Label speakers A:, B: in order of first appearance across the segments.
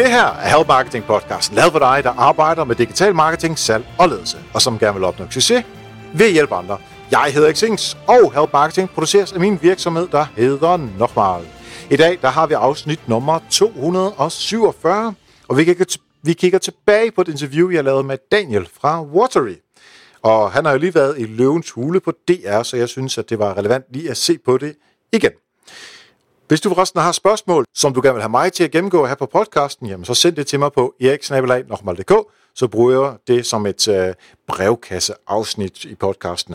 A: Det her er Help Marketing Podcast, lavet for dig, der arbejder med digital marketing, salg og ledelse, og som gerne vil opnå succes ved at hjælpe andre. Jeg hedder Xings, og Help Marketing produceres af min virksomhed, der hedder Nokmal. I dag der har vi afsnit nummer 247, og vi kigger, vi kigger tilbage på et interview, jeg lavede med Daniel fra Watery. Og han har jo lige været i Løvens Hule på DR, så jeg synes, at det var relevant lige at se på det igen. Hvis du forresten har spørgsmål, som du gerne vil have mig til at gennemgå her på podcasten, jamen så send det til mig på eriksnabelag.dk, så bruger jeg det som et øh, brevkasseafsnit i podcasten.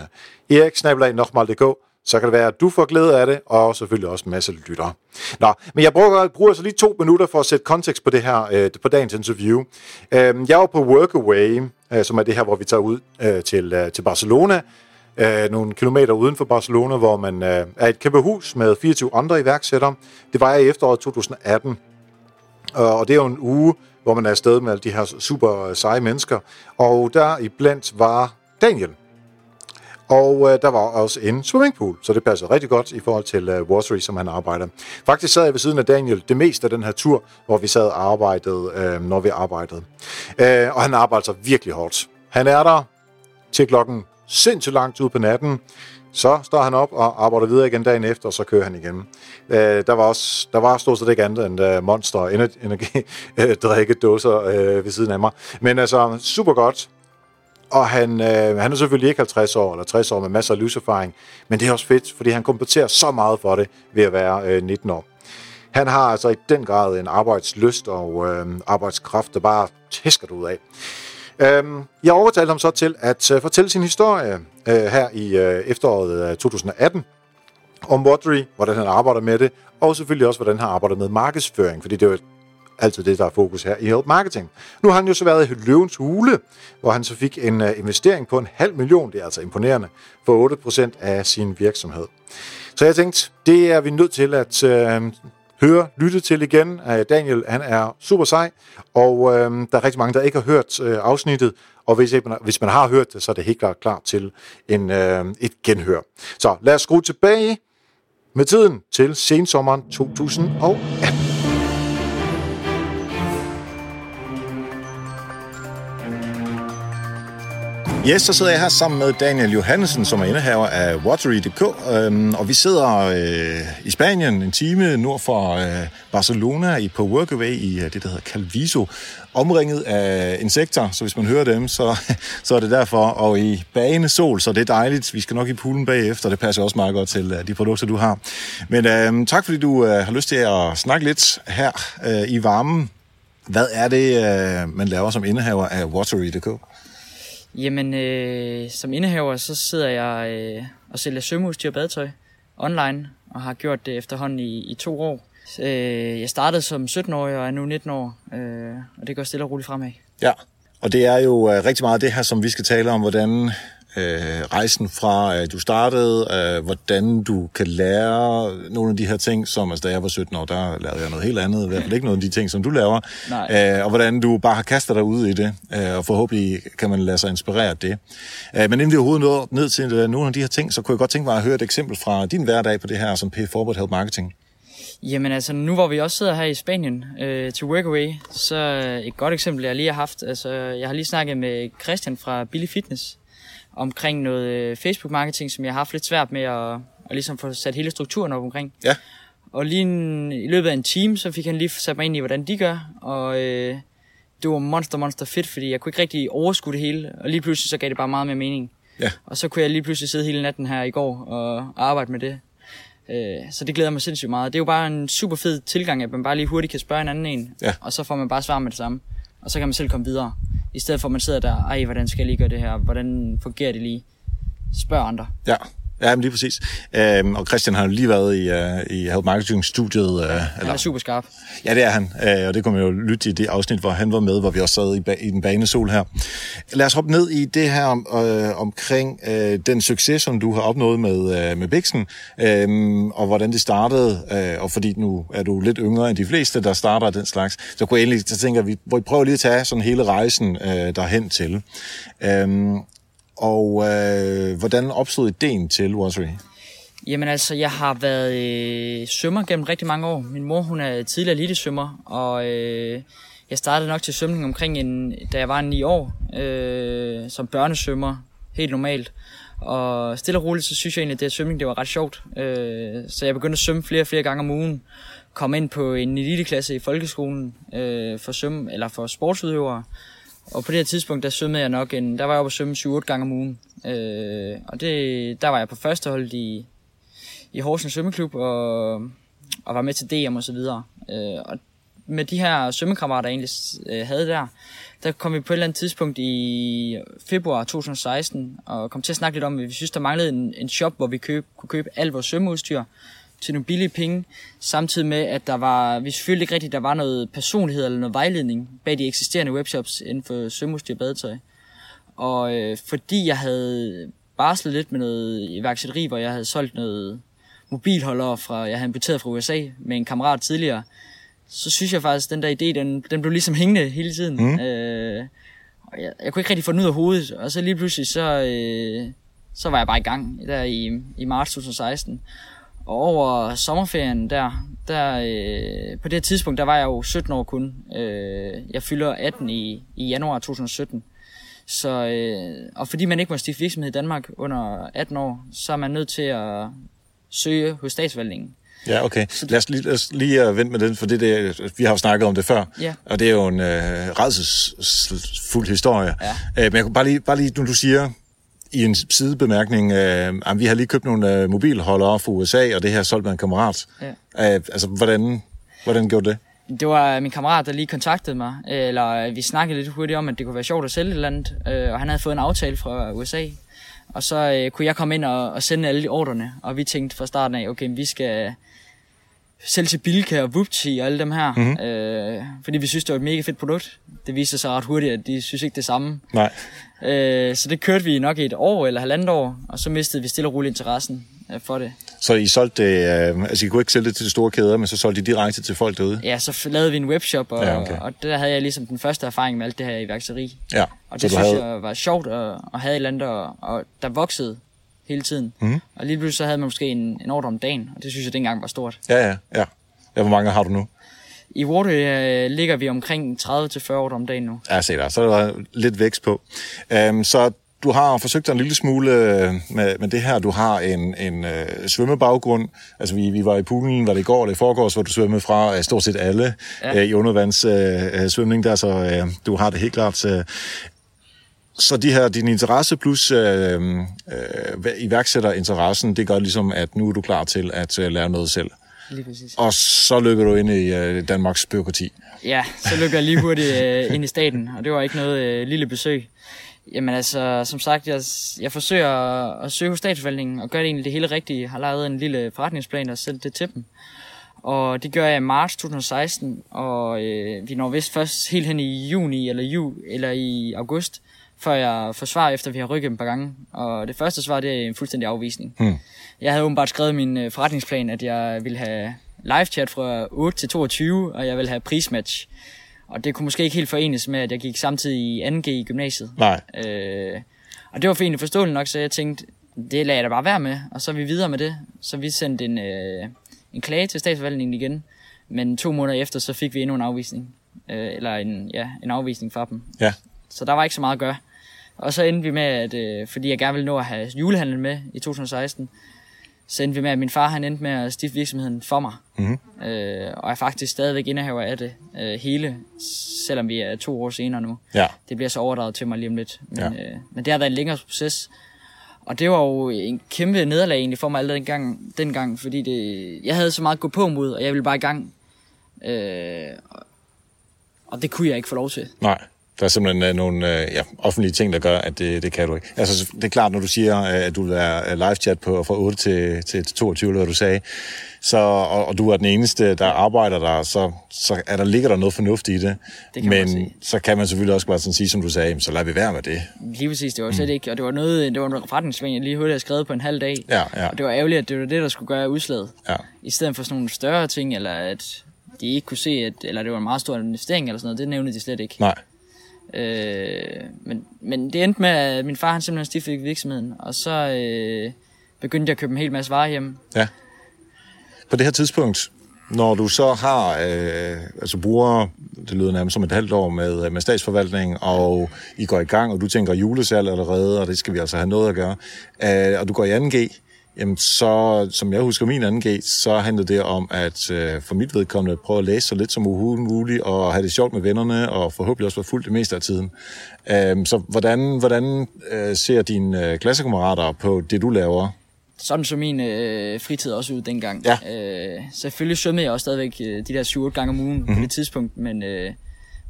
A: eriksnabelag.dk, så kan det være, at du får glæde af det, og selvfølgelig også en masse lyttere. Nå, men jeg bruger, bruger så lige to minutter for at sætte kontekst på det her, øh, på dagens interview. Øh, jeg var på Workaway, øh, som er det her, hvor vi tager ud øh, til, øh, til Barcelona, øh, nogle kilometer uden for Barcelona, hvor man øh, er et kæmpe hus med 24 andre iværksættere. Det var jeg i efteråret 2018, øh, og det er jo en uge, hvor man er afsted med alle de her super seje mennesker. Og der i blandt var Daniel. Og øh, der var også en swimmingpool, så det passede rigtig godt i forhold til øh, Watery, som han arbejder. Faktisk sad jeg ved siden af Daniel det meste af den her tur, hvor vi sad og arbejdede, øh, når vi arbejdede. Øh, og han arbejder så virkelig hårdt. Han er der til klokken sindssygt langt ud på natten. Så står han op og arbejder videre igen dagen efter, og så kører han igen. Øh, der var også der var stort set ikke andet end uh, Monster og energi øh, drikkedåser øh, ved siden af mig. Men altså, super godt. Og han, øh, han er selvfølgelig ikke 50 år eller 60 år med masser af livserfaring, men det er også fedt, fordi han kompenserer så meget for det ved at være øh, 19 år. Han har altså i den grad en arbejdsløst og øh, arbejdskraft, der bare tæsker ud af. Øhm, jeg overtalte ham så til at øh, fortælle sin historie øh, her i øh, efteråret øh, 2018 om Watery, hvordan han arbejder med det, og selvfølgelig også, hvordan han arbejder med markedsføring, fordi det er jo altid det, der er fokus her i Help Marketing. Nu har han jo så været i Løvens Hule, hvor han så fik en uh, investering på en halv million, det er altså imponerende, for 8% af sin virksomhed. Så jeg tænkte, det er vi nødt til at uh, høre, lytte til igen. Øh, Daniel, han er super sej, og øh, der er rigtig mange, der ikke har hørt øh, afsnittet, og hvis, ikke man, hvis man har hørt det, så er det helt klart klar til en, øh, et genhør. Så lad os skrue tilbage med tiden til sensommeren 2018. Yes, så sidder jeg her sammen med Daniel Johansen, som er indehaver af Watery.dk, øhm, og vi sidder øh, i Spanien en time nord for øh, Barcelona i, på Workaway i øh, det, der hedder Calviso, omringet af insekter, så hvis man hører dem, så, så er det derfor, og i bagende sol, så det er dejligt. Vi skal nok i poolen bagefter, det passer også meget godt til øh, de produkter, du har. Men øh, tak, fordi du øh, har lyst til at snakke lidt her øh, i varmen. Hvad er det, øh, man laver som indehaver af Watery.dk?
B: Jamen, øh, som indehaver, så sidder jeg øh, og sælger sømmeudstyr og badetøj online, og har gjort det efterhånden i, i to år. Øh, jeg startede som 17-årig og er nu 19 år, øh, og det går stille og roligt fremad.
A: Ja, og det er jo øh, rigtig meget det her, som vi skal tale om, hvordan øh, rejsen fra, at du startede, øh, hvordan du kan lære nogle af de her ting, som altså, da jeg var 17 år, der lavede jeg noget helt andet, i hvert fald ikke noget af de ting, som du laver,
B: Nej.
A: øh, og hvordan du bare har kastet dig ud i det, øh, og forhåbentlig kan man lade sig inspirere af det. Øh, men inden vi overhovedet nåede ned til øh, nogle af de her ting, så kunne jeg godt tænke mig at høre et eksempel fra din hverdag på det her, som Pay Forward Help Marketing.
B: Jamen altså, nu hvor vi også sidder her i Spanien øh, til Workaway, så et godt eksempel, jeg lige har haft, altså jeg har lige snakket med Christian fra Billy Fitness, omkring noget øh, Facebook-marketing, som jeg har haft lidt svært med at, at ligesom få sat hele strukturen op omkring.
A: Ja.
B: Og lige en, i løbet af en time, så fik han lige sat mig ind i, hvordan de gør, og øh, det var monster, monster fedt, fordi jeg kunne ikke rigtig overskue det hele, og lige pludselig så gav det bare meget mere mening.
A: Ja.
B: Og så kunne jeg lige pludselig sidde hele natten her i går og arbejde med det. Øh, så det glæder mig sindssygt meget. Det er jo bare en super fed tilgang, at man bare lige hurtigt kan spørge en anden en,
A: ja.
B: og så får man bare svar med det samme. Og så kan man selv komme videre. I stedet for at man sidder der, ej, hvordan skal jeg lige gøre det her? Hvordan fungerer det lige? Spørg andre.
A: Ja, Ja, men lige præcis. Øhm, og Christian har jo lige været i, uh, i Help Marketing-studiet. Uh,
B: han er super skarp.
A: Ja, det er han. Uh, og det kunne man jo lytte i det afsnit, hvor han var med, hvor vi også sad i, ba- i den banesol her. Lad os hoppe ned i det her uh, omkring uh, den succes, som du har opnået med, uh, med Bixen, uh, og hvordan det startede. Uh, og fordi nu er du lidt yngre end de fleste, der starter den slags, så kunne jeg egentlig så tænke, at vi, vi prøver lige at tage sådan hele rejsen uh, derhen til. Uh, og øh, hvordan opstod ideen til Watery?
B: Jamen altså, jeg har været øh, svømmer gennem rigtig mange år. Min mor, hun er tidligere elitesvømmer, og øh, jeg startede nok til svømning omkring, en, da jeg var 9 år, øh, som børnesvømmer, helt normalt. Og stille og roligt, så synes jeg egentlig, at det svømning det var ret sjovt. Øh, så jeg begyndte at svømme flere og flere gange om ugen. Kom ind på en eliteklasse i folkeskolen øh, for, svømme, eller for sportsudøvere. Og på det her tidspunkt, der svømmede jeg nok en, der var jeg oppe at svømme 7-8 gange om ugen. Øh, og det, der var jeg på første hold i, i Horsens Svømmeklub, og, og var med til DM og så videre. Øh, og med de her svømmekammerater, jeg egentlig øh, havde der, der kom vi på et eller andet tidspunkt i februar 2016 og kom til at snakke lidt om, at vi synes, der manglede en, en shop, hvor vi køb, kunne købe alt vores svømmeudstyr til nogle billige penge, samtidig med, at der var, vi selvfølgelig ikke rigtigt, der var noget personlighed eller noget vejledning bag de eksisterende webshops inden for svømmeudstyr og badetøj. Og øh, fordi jeg havde barslet lidt med noget iværksætteri, hvor jeg havde solgt noget mobilholder fra, jeg havde importeret fra USA med en kammerat tidligere, så synes jeg faktisk, at den der idé, den, den blev ligesom hængende hele tiden. Mm. Øh, og jeg, jeg kunne ikke rigtig få den ud af hovedet, og så lige pludselig, så, øh, så var jeg bare i gang der i, i marts 2016. Og over sommerferien der, der øh, på det tidspunkt, der var jeg jo 17 år kun. Øh, jeg fylder 18 i, i januar 2017. Så, øh, og fordi man ikke må stifte virksomhed i Danmark under 18 år, så er man nødt til at søge hos statsvalgningen.
A: Ja, okay. Lad os lige, lad os lige uh, vente med den, for det, det, vi har jo snakket om det før,
B: Ja.
A: og det er jo en uh, redselsfuld historie.
B: Ja.
A: Uh, men jeg kunne bare lige, bare lige, nu du siger i en sidebemærkning, uh, at vi har lige købt nogle uh, mobilholdere fra USA, og det her solgt med en kammerat.
B: Ja.
A: Uh, altså, hvordan, hvordan gjorde det?
B: Det var min kammerat, der lige kontaktede mig, eller vi snakkede lidt hurtigt om, at det kunne være sjovt at sælge et eller andet, øh, og han havde fået en aftale fra USA. Og så øh, kunne jeg komme ind og, og sende alle de ordrene, og vi tænkte fra starten af, okay, vi skal sælge til Bilka og Wupti og alle dem her, mm-hmm. øh, fordi vi synes, det var et mega fedt produkt. Det viste sig ret hurtigt, at de synes ikke det samme.
A: Nej.
B: Øh, så det kørte vi nok i et år eller halvandet år, og så mistede vi stille og roligt interessen øh, for det.
A: Så I solgte uh, altså I kunne ikke sælge det til de store kæder, men så solgte I direkte til folk derude?
B: Ja, så lavede vi en webshop, og,
A: Ja, okay.
B: og der havde jeg ligesom den første erfaring med alt det her iværksætteri.
A: Ja.
B: Og
A: så
B: det
A: du
B: synes
A: havde,
B: jeg var sjovt at, at have et eller andet, og, og der voksede hele tiden.
A: Mhm.
B: Og lige pludselig så havde man måske en, en ordre om dagen, og det synes jeg dengang var stort.
A: Ja, ja, ja. Ja, hvor mange har du nu?
B: I Water øh, ligger vi omkring 30-40 ordre om dagen nu.
A: Ja, se der. Så er der lidt vækst på. Um, så du har forsøgt dig en lille smule øh, med, med det her. Du har en, en øh, svømmebaggrund. Altså, vi, vi var i poolen, var det i går eller i forgårs, hvor du svømmede fra øh, stort set alle ja. Øh, i undervands øh, øh, svømning der, så øh, du har det helt klart. Øh. Så de her, din interesse plus øh, øh, iværksætterinteressen, det gør ligesom, at nu er du klar til at øh, lære noget selv.
B: Lige præcis.
A: Og så løber du ind i øh, Danmarks byråkrati.
B: Ja, så løb jeg lige hurtigt øh, ind i staten, og det var ikke noget øh, lille besøg. Jamen altså, som sagt, jeg, jeg forsøger at, at søge hos statsforvaltningen og gøre det egentlig det hele rigtige. Jeg har lavet en lille forretningsplan og sendt det til dem. Og det gør jeg i marts 2016, og øh, vi når vist først helt hen i juni eller ju eller i august, før jeg får svar efter vi har rykket dem et par gange. Og det første svar, det er en fuldstændig afvisning.
A: Hmm.
B: Jeg havde åbenbart skrevet min øh, forretningsplan, at jeg ville have live chat fra 8 til 22, og jeg ville have prismatch. Og det kunne måske ikke helt forenes med, at jeg gik samtidig i 2G i gymnasiet.
A: Nej.
B: Øh, og det var for egentlig forståeligt nok, så jeg tænkte, det lader jeg da bare være med, og så er vi videre med det. Så vi sendte en, øh, en klage til statsforvaltningen igen, men to måneder efter, så fik vi endnu en afvisning. Øh, eller en, ja, en afvisning fra dem.
A: Ja.
B: Så der var ikke så meget at gøre. Og så endte vi med, at øh, fordi jeg gerne ville nå at have julehandlen med i 2016, så endte vi med, at min far han endte med at stifte virksomheden for mig.
A: Mm-hmm.
B: Øh, og er faktisk stadigvæk indehaver af det øh, hele, selvom vi er to år senere nu.
A: Ja.
B: Det bliver så overdraget til mig lige om lidt. Men,
A: Ja.
B: øh, men det har været en længere proces. Og det var jo en kæmpe nederlag egentlig for mig allerede dengang, dengang fordi det, jeg havde så meget gå på mod, og jeg ville bare i gang. Øh, og det kunne jeg ikke få lov til.
A: Nej, der er simpelthen øh, nogle øh, ja, offentlige ting, der gør, at det, det kan du ikke. Altså, det er klart, når du siger, øh, at du vil være live chat på fra 8 til, til 22, eller hvad du sagde, så, og, og du er den eneste, der arbejder der, så, så er der, ligger der noget fornuft i det.
B: Det kan
A: Men så kan man selvfølgelig også bare sådan sige, som du sagde, "Jamen, så lad vi være med det.
B: Lige præcis, det var slet ikke, og det var noget, det var en forretningsplan, jeg lige hurtigt havde skrevet på en halv dag.
A: Ja, ja.
B: Og det var ærgerligt, at det var det, der skulle gøre udslaget.
A: Ja.
B: I stedet for sådan nogle større ting, eller at de ikke kunne se, at, eller det var en meget stor investering eller sådan noget, det nævnte de slet ikke.
A: Nej.
B: Øh, men, men det endte med, at min far han simpelthen stiftede virksomheden, og så øh, begyndte jeg at købe en hel masse varer hjem.
A: Ja. På det her tidspunkt, når du så har, øh, altså bruger, det lyder nærmest som et halvt år med, øh, med statsforvaltning, og I går i gang, og du tænker julesalg allerede, og det skal vi altså have noget at gøre, øh, og du går i 2G, jamen så, som jeg husker min 2G, så handlede det om, at øh, for mit vedkommende prøve at læse så lidt som muligt, og have det sjovt med vennerne, og forhåbentlig også være fuldt det meste af tiden. Øh, så hvordan, hvordan øh, ser dine øh, klassekammerater på det, du laver?
B: sådan så min øh, fritid også ud dengang.
A: Ja.
B: Øh, selvfølgelig svømmede jeg også stadigvæk øh, de der 7-8 gange om ugen mm-hmm. på det tidspunkt, men, øh,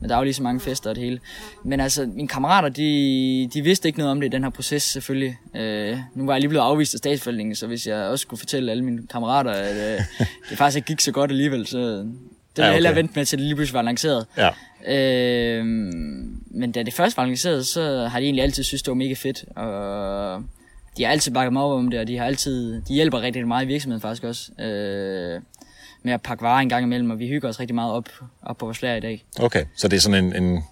B: men der er jo lige så mange fester og det hele. Men altså, mine kammerater, de, de vidste ikke noget om det i den her proces selvfølgelig. Øh, nu var jeg lige blevet afvist af statsforvaltningen, så hvis jeg også skulle fortælle alle mine kammerater, at øh, det faktisk ikke gik så godt alligevel, så det ja, okay. jeg hellere vente med, til det lige pludselig var lanceret.
A: Ja.
B: Øh, men da det først var lanceret, så har de egentlig altid synes det var mega fedt. Og de har altid bakket mig op om det, og de har altid, de hjælper rigtig meget i virksomheden faktisk også. Øh, med at pakke varer en gang imellem, og vi hygger os rigtig meget op, op på vores lager i dag.
A: Okay, så det er sådan en, en,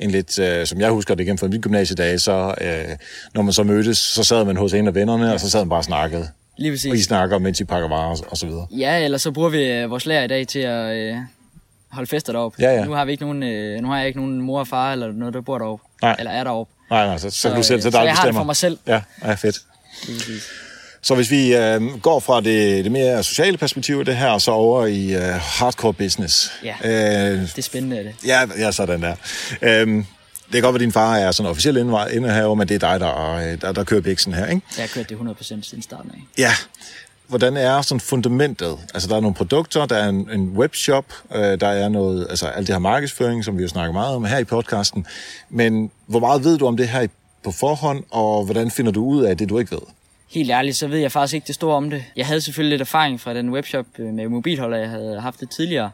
A: en lidt, øh, som jeg husker det igen fra mit gymnasiedag, så øh, når man så mødtes, så sad man hos en af vennerne, ja. og så sad man bare og snakkede.
B: Lige præcis.
A: Og I snakker, mens I pakker varer og, og så videre.
B: Ja, eller så bruger vi øh, vores lager i dag til at øh, holde fester deroppe.
A: Ja, ja.
B: Nu har vi ikke nogen, øh, nu har jeg ikke nogen mor og far eller noget, der bor deroppe.
A: Nej.
B: Eller er deroppe.
A: Nej, nej, så, så, så du selv, så,
B: så
A: dig
B: jeg har det for mig selv.
A: Ja, ja, fedt.
B: Lige præcis.
A: Så hvis vi øh, går fra det, det mere sociale perspektiv det her, og så over i øh, hardcore business.
B: Ja.
A: Øh,
B: Det er spændende, er det.
A: ja, ja, sådan der. Øhm, det kan godt være, at din far er sådan officiel indehaver, men det er dig, der, øh, der, der kører biksen her, ikke?
B: Jeg har kørt det 100% siden starten af.
A: Ja. Hvordan er sådan fundamentet? Altså, der er nogle produkter, der er en, en webshop, øh, der er noget, altså alt det her markedsføring, som vi jo snakker meget om her i podcasten. Men hvor meget ved du om det her på forhånd, og hvordan finder du ud af det, du ikke ved?
B: Helt ærligt, så ved jeg faktisk ikke det store om det. Jeg havde selvfølgelig lidt erfaring fra den webshop øh, med mobilholder, jeg havde haft det tidligere.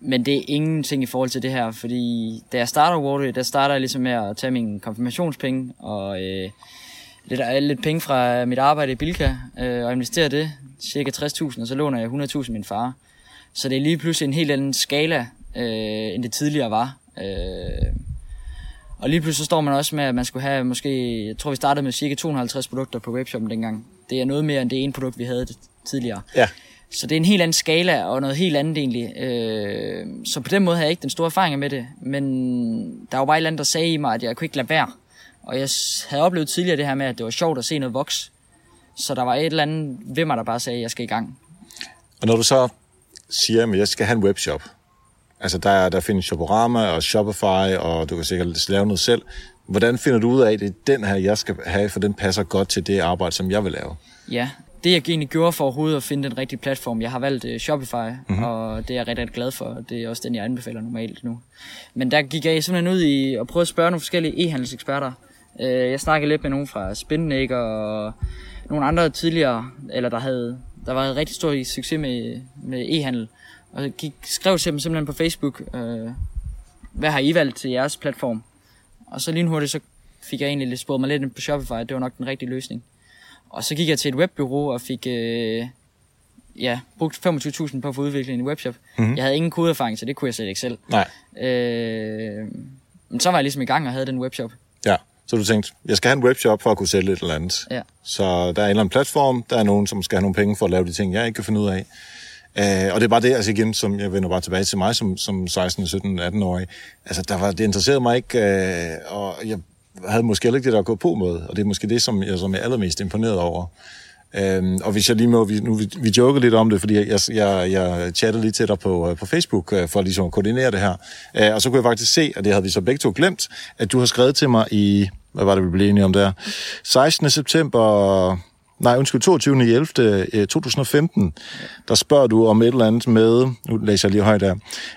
B: Men det er ingenting i forhold til det her, fordi da jeg starter Waterway, der starter jeg ligesom med at tage mine konfirmationspenge og øh, lidt, øh, lidt penge fra mit arbejde i Bilka øh, og investere det, cirka 60.000, og så låner jeg 100.000 min far. Så det er lige pludselig en helt anden skala, øh, end det tidligere var. Øh, og lige pludselig så står man også med, at man skulle have måske, jeg tror vi startede med cirka 250 produkter på webshoppen dengang. Det er noget mere end det ene produkt, vi havde tidligere.
A: Ja.
B: Så det er en helt anden skala og noget helt andet egentlig. Øh, så på den måde havde jeg ikke den store erfaring med det. Men der var bare et eller andet, der sagde i mig, at jeg kunne ikke lade være. Og jeg havde oplevet tidligere det her med, at det var sjovt at se noget voks. Så der var et eller andet ved mig, der bare sagde, at jeg skal i gang.
A: Og når du så siger, at jeg skal have en webshop, altså der, der findes Shoporama og Shopify, og du kan sikkert lave noget selv. Hvordan finder du ud af, at det er den her, jeg skal have, for den passer godt til det arbejde, som jeg vil lave?
B: Ja, det jeg egentlig gjorde for overhovedet at finde den rigtige platform, jeg har valgt uh, Shopify, mm-hmm. og det er jeg rigtig, rigtig glad for. Det er også den, jeg anbefaler normalt nu. Men der gik jeg simpelthen ud i at prøve at spørge nogle forskellige e-handelseksperter. Uh, jeg snakkede lidt med nogen fra Spinnaker og nogle andre tidligere, eller der havde der var en rigtig stor succes med, med e-handel. Og gik, skrev til dem simpelthen på Facebook, uh, hvad har I valgt til jeres platform? Og så lige hurtigt, så fik jeg egentlig lidt spurgt mig lidt ind på Shopify, det var nok den rigtige løsning. Og så gik jeg til et webbureau og fik øh, ja, brugt 25.000 på at få udviklet en webshop. Mm-hmm. Jeg havde ingen kodeerfaring, så det kunne jeg slet ikke selv.
A: Nej.
B: Øh, men så var jeg ligesom i gang og havde den webshop.
A: Ja, så du tænkte, jeg skal have en webshop for at kunne sælge et eller andet.
B: Ja.
A: Så der er en eller anden platform, der er nogen, som skal have nogle penge for at lave de ting, jeg ikke kan finde ud af. Øh, og det er bare det, altså igen, som jeg vender bare tilbage til mig som, som 16, 17, 18-årig. Altså, der var, det interesserede mig ikke, øh, og jeg havde måske heller ikke det, der gå på med, og det er måske det, som jeg, som jeg er allermest imponeret over. Øhm, og hvis jeg lige må, vi, nu vi, vi joker lidt om det, fordi jeg, jeg, jeg chattede lige til dig på, øh, på Facebook øh, for ligesom at koordinere det her. Øh, og så kunne jeg faktisk se, og det havde vi så begge to glemt, at du har skrevet til mig i, hvad var det, vi blev enige om der? 16. september, nej undskyld, 22. 11. øh, 2015, der spørger du om et eller andet med, nu læser jeg lige højt der.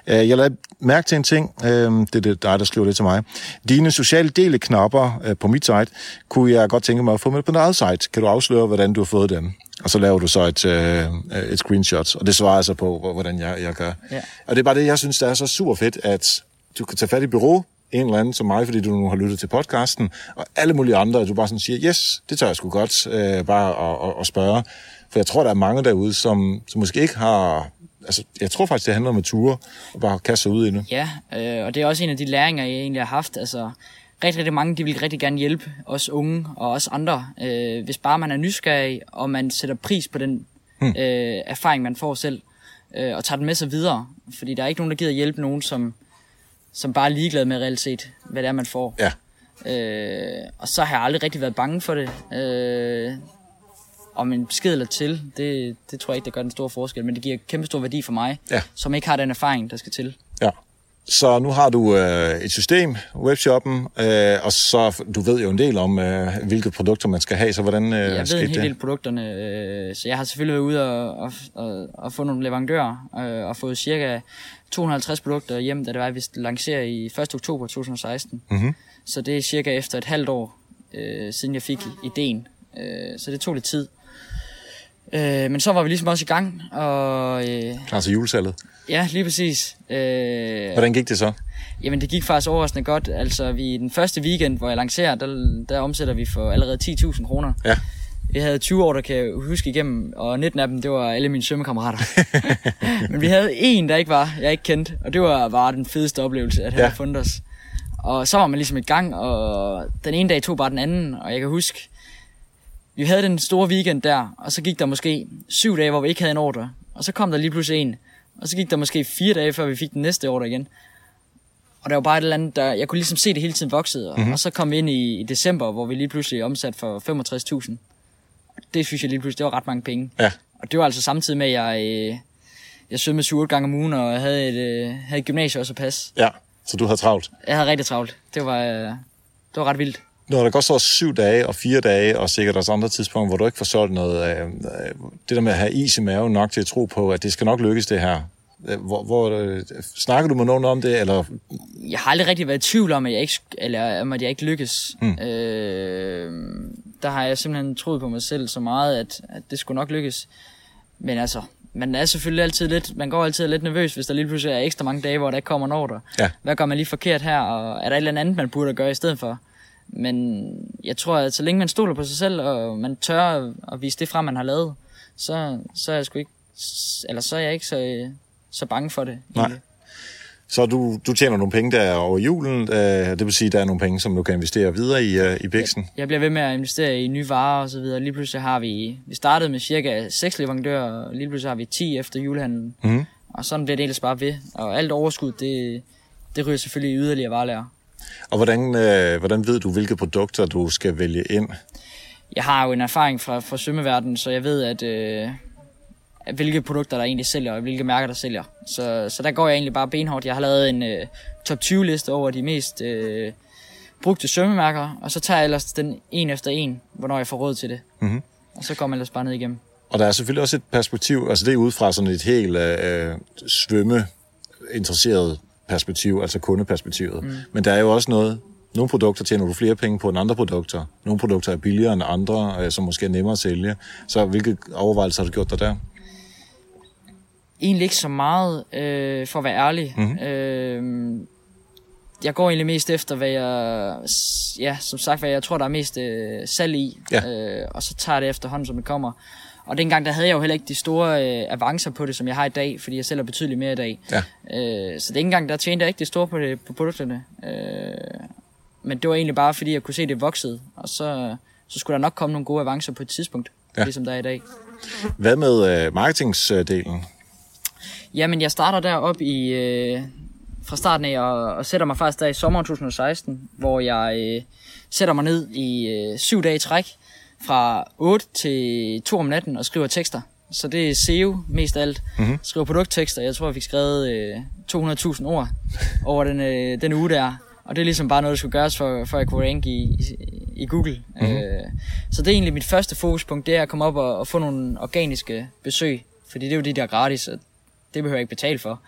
A: Øh, jeg lader mærke til en ting, øh, det er det dig, der skriver det til mig. Dine sociale deleknapper øh, på mit site, kunne jeg godt tænke mig at få med på dit eget site. Kan du afsløre, hvordan du har fået dem? Og så laver du så et, øh, et screenshot, og det svarer altså på, hvor- hvordan jeg, jeg gør.
B: Ja.
A: Og det er bare det, jeg synes, der er så super fedt, at du kan tage fat i bureau, en eller anden som mig, fordi du nu har lyttet til podcasten, og alle mulige andre, at du bare sådan siger, yes, det tør jeg sgu godt, øh, bare at, at, at spørge. For jeg tror, der er mange derude, som, som måske ikke har... Altså, jeg tror faktisk, det handler om at ture, og bare kaste sig ud i det.
B: Ja, øh, og det er også en af de læringer, jeg egentlig har haft. Altså, rigtig, rigtig mange, de vil rigtig gerne hjælpe os unge og os andre, øh, hvis bare man er nysgerrig, og man sætter pris på den hmm. øh, erfaring, man får selv. øh, og tager den med sig videre. Fordi der er ikke nogen, der gider hjælpe nogen, som, som bare er ligeglad med reelt set, hvad det er, man får.
A: Ja.
B: Øh, og så har jeg aldrig rigtig været bange for det. Øh, om en besked eller til, det, det tror jeg ikke, der gør den store forskel, men det giver kæmpe stor værdi for mig,
A: Ja.
B: som ikke har den erfaring, der skal til.
A: Ja. Så nu har du øh, et system, webshoppen, øh, og så du ved jo en del om, øh, hvilke produkter man skal have, så hvordan øh,
B: Jeg ved en hel
A: det?
B: del produkterne, øh, så jeg har selvfølgelig været ude og, og, og, og få nogle leverandører, øh, og fået cirka 250 produkter hjem, da det var, at vi lancerer i 1. oktober 2016.
A: Mhm.
B: Så det er cirka efter et halvt år, øh, siden jeg fik ideen. Øh, så det tog lidt tid. Øh, men så var vi ligesom også i gang, og øh,
A: til julesalget.
B: ja, lige præcis. Øh,
A: Hvordan gik det så?
B: Jamen, det gik faktisk overraskende godt. Altså, vi i den første weekend, hvor jeg lancerer, der, der omsætter vi for allerede 10.000 kroner.
A: Ja.
B: Vi havde 20 år, der kan jeg huske igennem, og 19 af dem, det var alle mine svømmekammerater. Men vi havde en, der ikke var, jeg ikke kendte, og det var bare den fedeste oplevelse, at han
A: Ja.
B: havde fundet os. Og så var man ligesom i gang, og den ene dag tog bare den anden, og jeg kan huske, vi havde den store weekend der, og så gik der måske syv dage, hvor vi ikke havde en ordre, og så kom der lige pludselig en, og så gik der måske fire dage, før vi fik den næste ordre igen. Og der var bare et eller andet, der, jeg kunne ligesom se det hele tiden voksede, og, mm-hmm. og så kom vi ind i, i december, hvor vi lige pludselig omsat for 65.000. Det synes jeg lige pludselig, det var ret mange penge.
A: Ja.
B: Og det var altså samtidig med, at jeg, øh, jeg svømmede 7 gange om ugen, og jeg havde et, øh, havde et gymnasie også at passe.
A: Ja, så du havde travlt.
B: Jeg havde rigtig travlt. Det var, øh, det var ret vildt.
A: Når der går så syv dage og fire dage, og sikkert også andre tidspunkter, hvor du ikke får solgt noget, øh, øh, det der med at have is i maven nok til at tro på, at det skal nok lykkes det her. Øh, Hvor, hvor øh, snakker du med nogen om det, eller
B: Jeg har aldrig rigtig været i tvivl om, at jeg ikke, eller, om, at jeg ikke lykkes. Mm. Øh, der har jeg simpelthen troet på mig selv så meget, at, at det skulle nok lykkes. Men altså, man er selvfølgelig altid lidt, man går altid lidt nervøs, hvis der lige pludselig er ekstra mange dage, hvor der ikke kommer en ordre.
A: Ja.
B: Hvad gør man lige forkert her, og er der et eller andet, man burde gøre i stedet for? Men jeg tror, at så længe man stoler på sig selv, og man tør at- at vise det frem, man har lavet, så, så er jeg sgu ikke, eller så er jeg ikke så, så bange for det.
A: Nej. så du, du tjener nogle penge der over julen, øh, det vil sige, at der er nogle penge, som du kan investere videre i, øh, i Bixen.
B: Jeg bliver ved med at investere i nye varer og så videre. Lige pludselig har vi, vi startede med cirka 6 leverandører, og lige pludselig har vi 10 efter julehandlen.
A: Mhm.
B: Og sådan bliver det ellers bare ved. Og alt overskud, det, det ryger selvfølgelig i yderligere varelærer.
A: Og hvordan, øh, hvordan ved du, hvilke produkter du skal vælge ind?
B: Jeg har jo en erfaring fra, fra svømmeverdenen, så jeg ved, at, øh, at hvilke produkter der egentlig sælger, og hvilke mærker der sælger. Så, så der går jeg egentlig bare benhårdt. Jeg har lavet en øh, top 20 liste over de mest øh, brugte svømmemærker, og så tager jeg ellers den en efter en, hvornår jeg får råd til det.
A: Mhm.
B: Og så går man ellers bare ned igennem.
A: Og der er selvfølgelig også et perspektiv, altså det er ud fra sådan et helt øh, svømmeinteresseret perspektiv, altså kundeperspektivet. Mm. Men der er jo også noget, nogle produkter tjener du flere penge på end andre produkter. Nogle produkter er billigere end andre, øh, som måske er nemmere at sælge. Så hvilke overvejelser har du gjort dig der?
B: Egentlig ikke så meget, øh, for at være ærlig. Mm-hmm. Øh, jeg går egentlig mest efter, hvad jeg, ja, som sagt, hvad jeg tror, der er mest øh, salg i.
A: Ja.
B: Øh, og så tager det efterhånden, som det kommer. Og dengang, der havde jeg jo heller ikke de store øh, avancer på det, som jeg har i dag, fordi jeg sælger betydeligt mere i dag.
A: Ja.
B: Øh, så det engang, der tjente jeg ikke det store på, det, på produkterne. Øh, men det var egentlig bare, fordi jeg kunne se, at det voksede. Og så, så skulle der nok komme nogle gode avancer på et tidspunkt,
A: ja.
B: ligesom der er i dag.
A: Hvad med øh, marketingsdelen?
B: Jamen, jeg starter derop i, øh, fra starten af, og, og sætter mig faktisk der i sommeren 2016, hvor jeg øh, sætter mig ned i øh, syv dage i træk, fra 8 til 2 om natten og skriver tekster. Så det er SEO mest af alt. Mm-hmm. Skriver produkttekster. Jeg tror, jeg fik skrevet øh, 200.000 ord over den, øh, den uge der. Og det er ligesom bare noget, der skulle gøres, for, for at jeg kunne ranke i, i, i Google. Mm-hmm. Øh, så det er egentlig mit første fokuspunkt, det er at komme op og, og få nogle organiske besøg. Fordi det er jo de der er gratis, og det behøver jeg ikke betale for.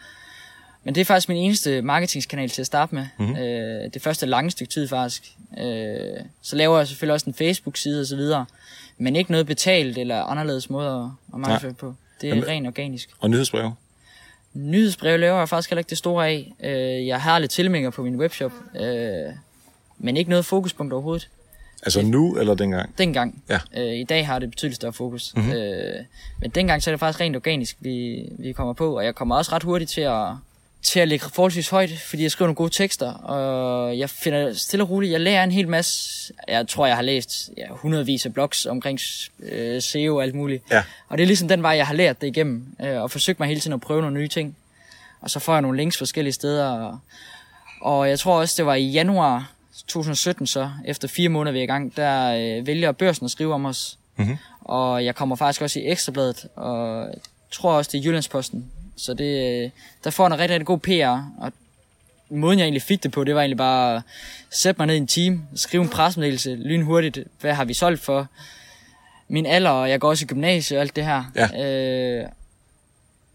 B: Men det er faktisk min eneste marketingskanal til at starte med. Mm-hmm. Øh, det første lange stykke tid faktisk. Øh, så laver jeg selvfølgelig også en Facebook-side og så videre. Men ikke noget betalt eller anderledes måde at, at markedsføre på. Det er
A: Jamen-
B: rent organisk.
A: Og nyhedsbrev?
B: Nyhedsbrev laver jeg faktisk heller ikke det store af. Øh, jeg har lidt tilmeldinger på min webshop. Øh, men ikke noget fokuspunkt overhovedet.
A: Altså nu eller dengang?
B: Dengang.
A: Ja.
B: Øh, I dag har det betydeligt større fokus. Mm-hmm. Øh, men dengang så er det faktisk rent organisk, vi, vi kommer på. Og jeg kommer også ret hurtigt til at, til at ligge forholdsvis højt, fordi jeg skriver nogle gode tekster, og jeg finder stille og roligt, jeg lærer en hel masse, jeg tror, jeg har læst ja, hundredvis af blogs omkring øh, SEO og alt muligt.
A: Ja.
B: Og det er ligesom den vej, jeg har lært det igennem, øh, og forsøgt mig hele tiden at prøve nogle nye ting. Og så får jeg nogle links forskellige steder, og, og jeg tror også, det var i januar 2017 så, efter fire måneder vi er i gang, der øh, vælger børsen at skrive om os.
A: Mhm.
B: Og jeg kommer faktisk også i Ekstrabladet, og jeg tror også, det er Jyllandsposten. Så det, øh, der får en rigtig, rigtig god PR, og måden jeg egentlig fik det på, det var egentlig bare at sætte mig ned i en team, skrive en pressemeddelelse lynhurtigt, hvad har vi solgt for, min alder, og jeg går også i gymnasiet og alt det her.
A: Ja.
B: Øh,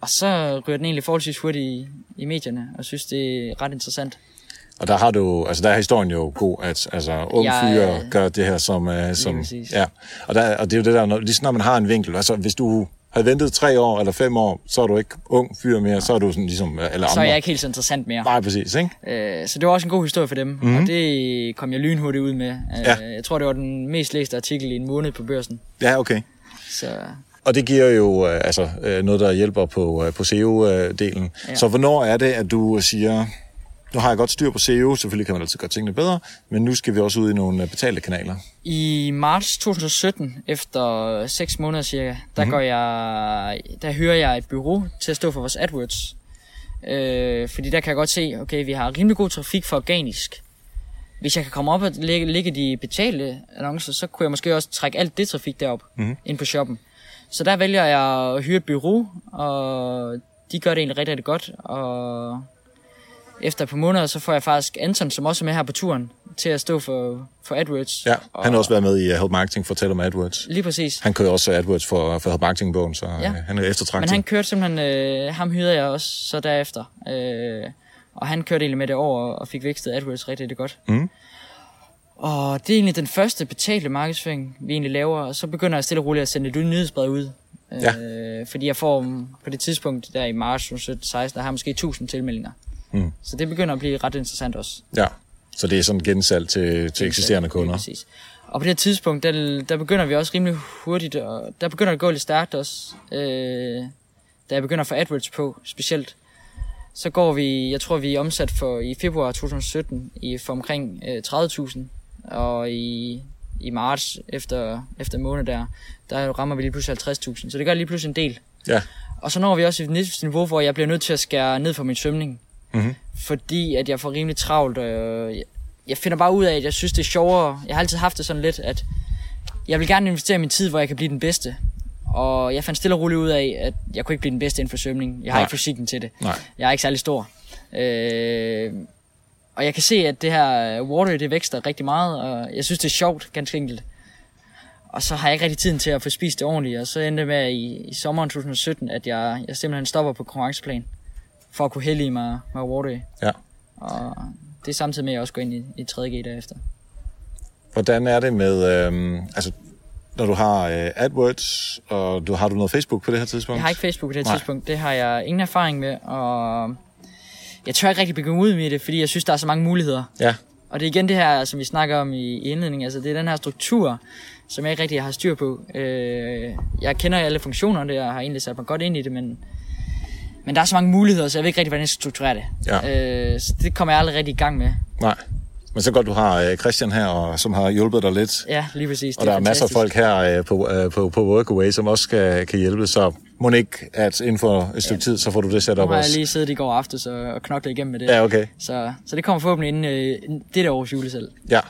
B: og så ryger den egentlig forholdsvis hurtigt i, i medierne, og synes, det er ret interessant.
A: Og der har du, altså der er historien jo god, at altså, unge
B: Jeg,
A: fyre
B: øh,
A: gør det her som... Uh, som ja. og, der, og det er jo det der, når, lige når man har en vinkel, altså hvis du havde ventet tre år eller fem år, så er du ikke ung fyr mere, så er du sådan ligesom øh, alle
B: Så er
A: andre.
B: jeg ikke helt så interessant mere.
A: Nej, præcis, ikke?
B: Øh, så det var også en god historie for dem, mm-hmm. og det kom jeg lynhurtigt ud med. Øh,
A: Ja.
B: Jeg tror, det var den mest læste artikel i en måned på børsen.
A: Ja, okay.
B: Så
A: Og det giver jo øh, altså, øh, noget, der hjælper på, øh, på SEO-delen. Ja.
B: Ja.
A: Så hvornår er det, at du siger, nu har jeg godt styr på SEO, selvfølgelig kan man altid gøre tingene bedre, men nu skal vi også ud i nogle øh, betalte kanaler.
B: i marts 2017, efter 6 måneder cirka, der,
A: Mhm.
B: mm-hmm. går jeg, der hører jeg et bureau til at stå for vores AdWords. Øh, fordi der kan jeg godt se, okay, vi har rimelig god trafik for organisk. Hvis jeg kan komme op og lægge, lægge de betalte annoncer, så kunne jeg måske også trække alt det trafik derop
A: Mhm.
B: mm-hmm. ind på shoppen. Så der vælger jeg at hyre et bureau, og de gør det egentlig rigtig, rigtig godt. Og efter et par måneder, så får jeg faktisk Anton, som også er med her på turen, til at stå for, for AdWords.
A: Ja,
B: og,
A: han har også været med i uh, Help Marketing for tale om AdWords.
B: Lige præcis.
A: Han kører også AdWords for, for Help Marketing-bogen, så ja. Øh, han er eftertragtet.
B: Men han kørte simpelthen, øh, ham hyrede jeg også så derefter. Øh, og han kørte egentlig med det over og fik vækstet AdWords rigtig, rigtig godt.
A: Mhm.
B: Og det er egentlig den første betalte markedsføring, vi egentlig laver. Og så begynder jeg stille og roligt at sende et nyhedsbrev ud.
A: Ja.
B: Øh, fordi jeg får mm, på det tidspunkt, der i marts 2016, der har jeg måske 1000 tilmeldinger.
A: Mm.
B: Så det begynder at blive ret interessant også.
A: Ja, så det er sådan gensalg til, til eksisterende kunder.
B: Præcis. Og på det her tidspunkt, der, der begynder vi også rimelig hurtigt, og der begynder det at gå lidt stærkt også. Øh, da jeg begynder at få AdWords på, specielt, så går vi, jeg tror vi er omsat for i februar 2017 i, for omkring øh, 30.000, og i, i marts efter, efter måned der, der rammer vi lige pludselig 50.000, så det gør lige pludselig en del.
A: Ja,
B: Og så når vi også et niveau, hvor jeg bliver nødt til at skære ned for min svømning.
A: Mhm.
B: Fordi at jeg får rimelig travlt. Øh, jeg- jeg finder bare ud af, at jeg synes, det er sjovere. Jeg har altid haft det sådan lidt, at jeg vil gerne investere min tid, hvor jeg kan blive den bedste. Og jeg fandt stille og roligt ud af, at jeg kunne ikke blive den bedste inden for svømning. Jeg har
A: Nej.
B: ikke fysikken til det.
A: nej.
B: Jeg er ikke særlig stor. Øh, og jeg kan se, at det her water, det vækster rigtig meget, og jeg synes, det er sjovt, ganske enkelt. Og så har jeg ikke rigtig tiden til at få spist det ordentligt, og så endte det med i, i sommeren 2017, at jeg, jeg simpelthen stopper på konkurrenceplan, for at kunne hellige mig med water.
A: Ja.
B: Og det er samtidig med, at jeg også går ind i, i 3G derefter.
A: Hvordan er det med, øhm, altså, når du har øh, AdWords, og du har du noget Facebook på det her tidspunkt?
B: Jeg har ikke Facebook på det her
A: Nej.
B: tidspunkt. Det har jeg ingen erfaring med, og jeg tør ikke rigtig begynde ud med det, fordi jeg synes, der er så mange muligheder.
A: Ja,
B: Og det er igen det her, som vi snakker om i, i indledningen, altså det er den her struktur, som jeg ikke rigtig har styr på. Øh, jeg kender alle funktionerne, jeg har egentlig sat mig godt ind i det, men, men der er så mange muligheder, så jeg ved ikke rigtig, hvordan jeg skal strukturere det.
A: Ja.
B: Øh, så det kommer jeg aldrig rigtig i gang med.
A: nej. Men så godt, du har øh, Christian her, og, som har hjulpet dig lidt.
B: Ja, lige præcis.
A: Og der er masser af folk her øh, på, øh, på, på Workaway, som også kan, kan hjælpe, så må ikke, at inden for et stykke tid, så får du det sat
B: Nu
A: op
B: har jeg
A: også.
B: lige siddet i går aftes og, og knoklet igennem med det.
A: Ja, okay.
B: Så, så det kommer forhåbentlig inden øh, det der års julesal.
A: Ja.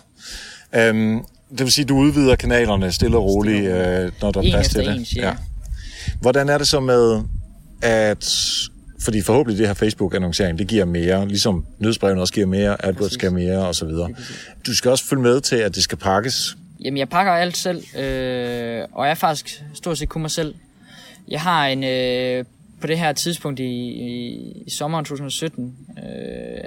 A: Øhm, det vil sige, at du udvider kanalerne stille og roligt, øh, når der er plads til det.
B: en, cirka.
A: Hvordan er det så med, at... Fordi forhåbentlig det her Facebook-annoncering, det giver mere, ligesom nyhedsbrevene også giver mere, AdWords giver mere osv. Du skal også følge med til, at det skal pakkes.
B: Jamen, jeg pakker alt selv, øh, og jeg er faktisk stort set kun mig selv. Jeg har en, øh, på det her tidspunkt i, i, i sommeren 2017, øh,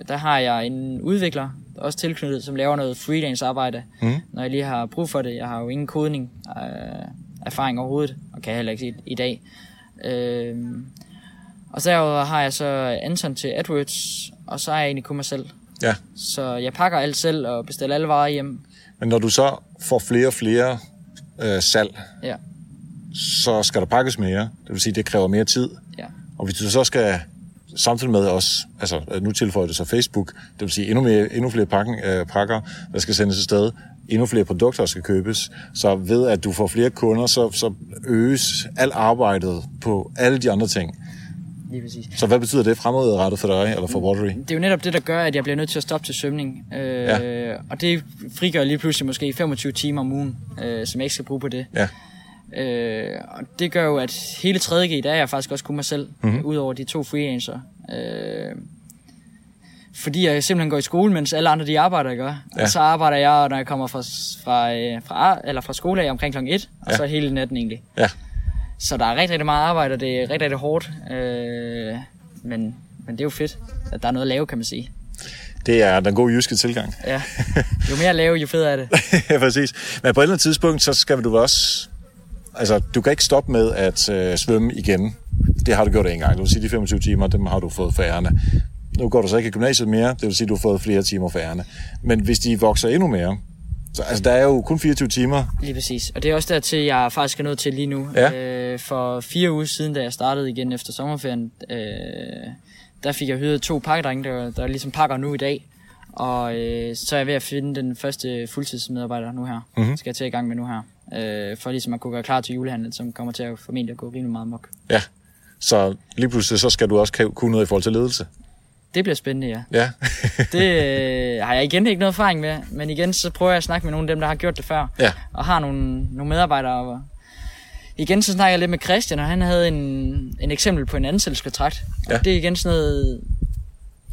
B: der har jeg en udvikler, også tilknyttet, som laver noget freelance arbejde,
A: Mhm.
B: når jeg lige har brug for det. Jeg har jo ingen kodning øh, erfaring overhovedet, og kan heller ikke i, i dag. Øh, og så har jeg så Anton til AdWords, og så er jeg egentlig kun mig selv.
A: Ja.
B: Så jeg pakker alt selv og bestiller alle varer hjem.
A: Men når du så får flere og flere øh, salg,
B: Ja,
A: så skal der pakkes mere. Det vil sige, det kræver mere tid.
B: ja.
A: Og hvis du så skal samtidig med også, altså nu tilføjer det så Facebook, det vil sige endnu, mere, endnu flere pakken, øh, pakker, der skal sendes afsted, endnu flere produkter skal købes. Så ved at du får flere kunder, så, så øges alt arbejdet på alle de andre ting.
B: Lige præcis.
A: Så hvad betyder det fremadrettet for dig, eller for Watery?
B: Det er jo netop det, der gør, at jeg bliver nødt til at stoppe til svømning. Øh, ja. Og det frigør lige pludselig måske 25 timer om ugen, øh, som jeg ikke skal bruge på det.
A: Ja.
B: Øh, og det gør jo, at hele 3G, der er jeg faktisk også kun mig selv, mm-hmm. ud over de to freelancer. Øh, fordi jeg simpelthen går i skole, mens alle andre de arbejder, ikke? Ja. Og så arbejder jeg, når jeg kommer fra, fra, øh, fra, eller fra skole af omkring kl. 1, og ja. så hele natten egentlig.
A: Ja.
B: Så der er rigtig, rigtig meget arbejde, og det er rigtig, rigtig hårdt. Øh, men, men det er jo fedt, at der er noget at lave, kan man sige.
A: Det er den gode jyske tilgang.
B: Ja. Jo mere at lave, jo federe er det.
A: ja, præcis. Men på et eller andet tidspunkt, så skal du også... Altså, du kan ikke stoppe med at øh, svømme igen. Det har du gjort en gang. Du vil sige, de 25 timer, dem har du fået færrende. Nu går du så ikke i gymnasiet mere, det vil sige, at du har fået flere timer færrende. Men hvis de vokser endnu mere, så altså, der er jo kun 24 timer.
B: Lige præcis. Og det er også dertil, jeg faktisk er nødt til lige nu.
A: Ja.
B: Øh, for fire uger siden, da jeg startede igen efter sommerferien, øh, der fik jeg hyret to pakkedrenge, der, der ligesom pakker nu i dag. Og øh, så er jeg ved at finde den første fuldtidsmedarbejder nu her.
A: Mhm.
B: Skal jeg til i gang med nu her. Øh, for ligesom at kunne gøre klar til julehandlen, som kommer til at formentlig at gå rimelig meget mok.
A: Ja. Så lige pludselig, så skal du også kunne noget i forhold til ledelse.
B: Det bliver spændende, ja.
A: Ja.
B: Det øh, har jeg igen ikke noget erfaring med, men igen så prøver jeg at snakke med nogle af dem, der har gjort det før,
A: ja.
B: og har nogle, nogle medarbejdere. Og igen så snakker jeg lidt med Christian, og han havde en, en eksempel på en ansættelseskontrakt. Og
A: Ja.
B: det er igen sådan noget,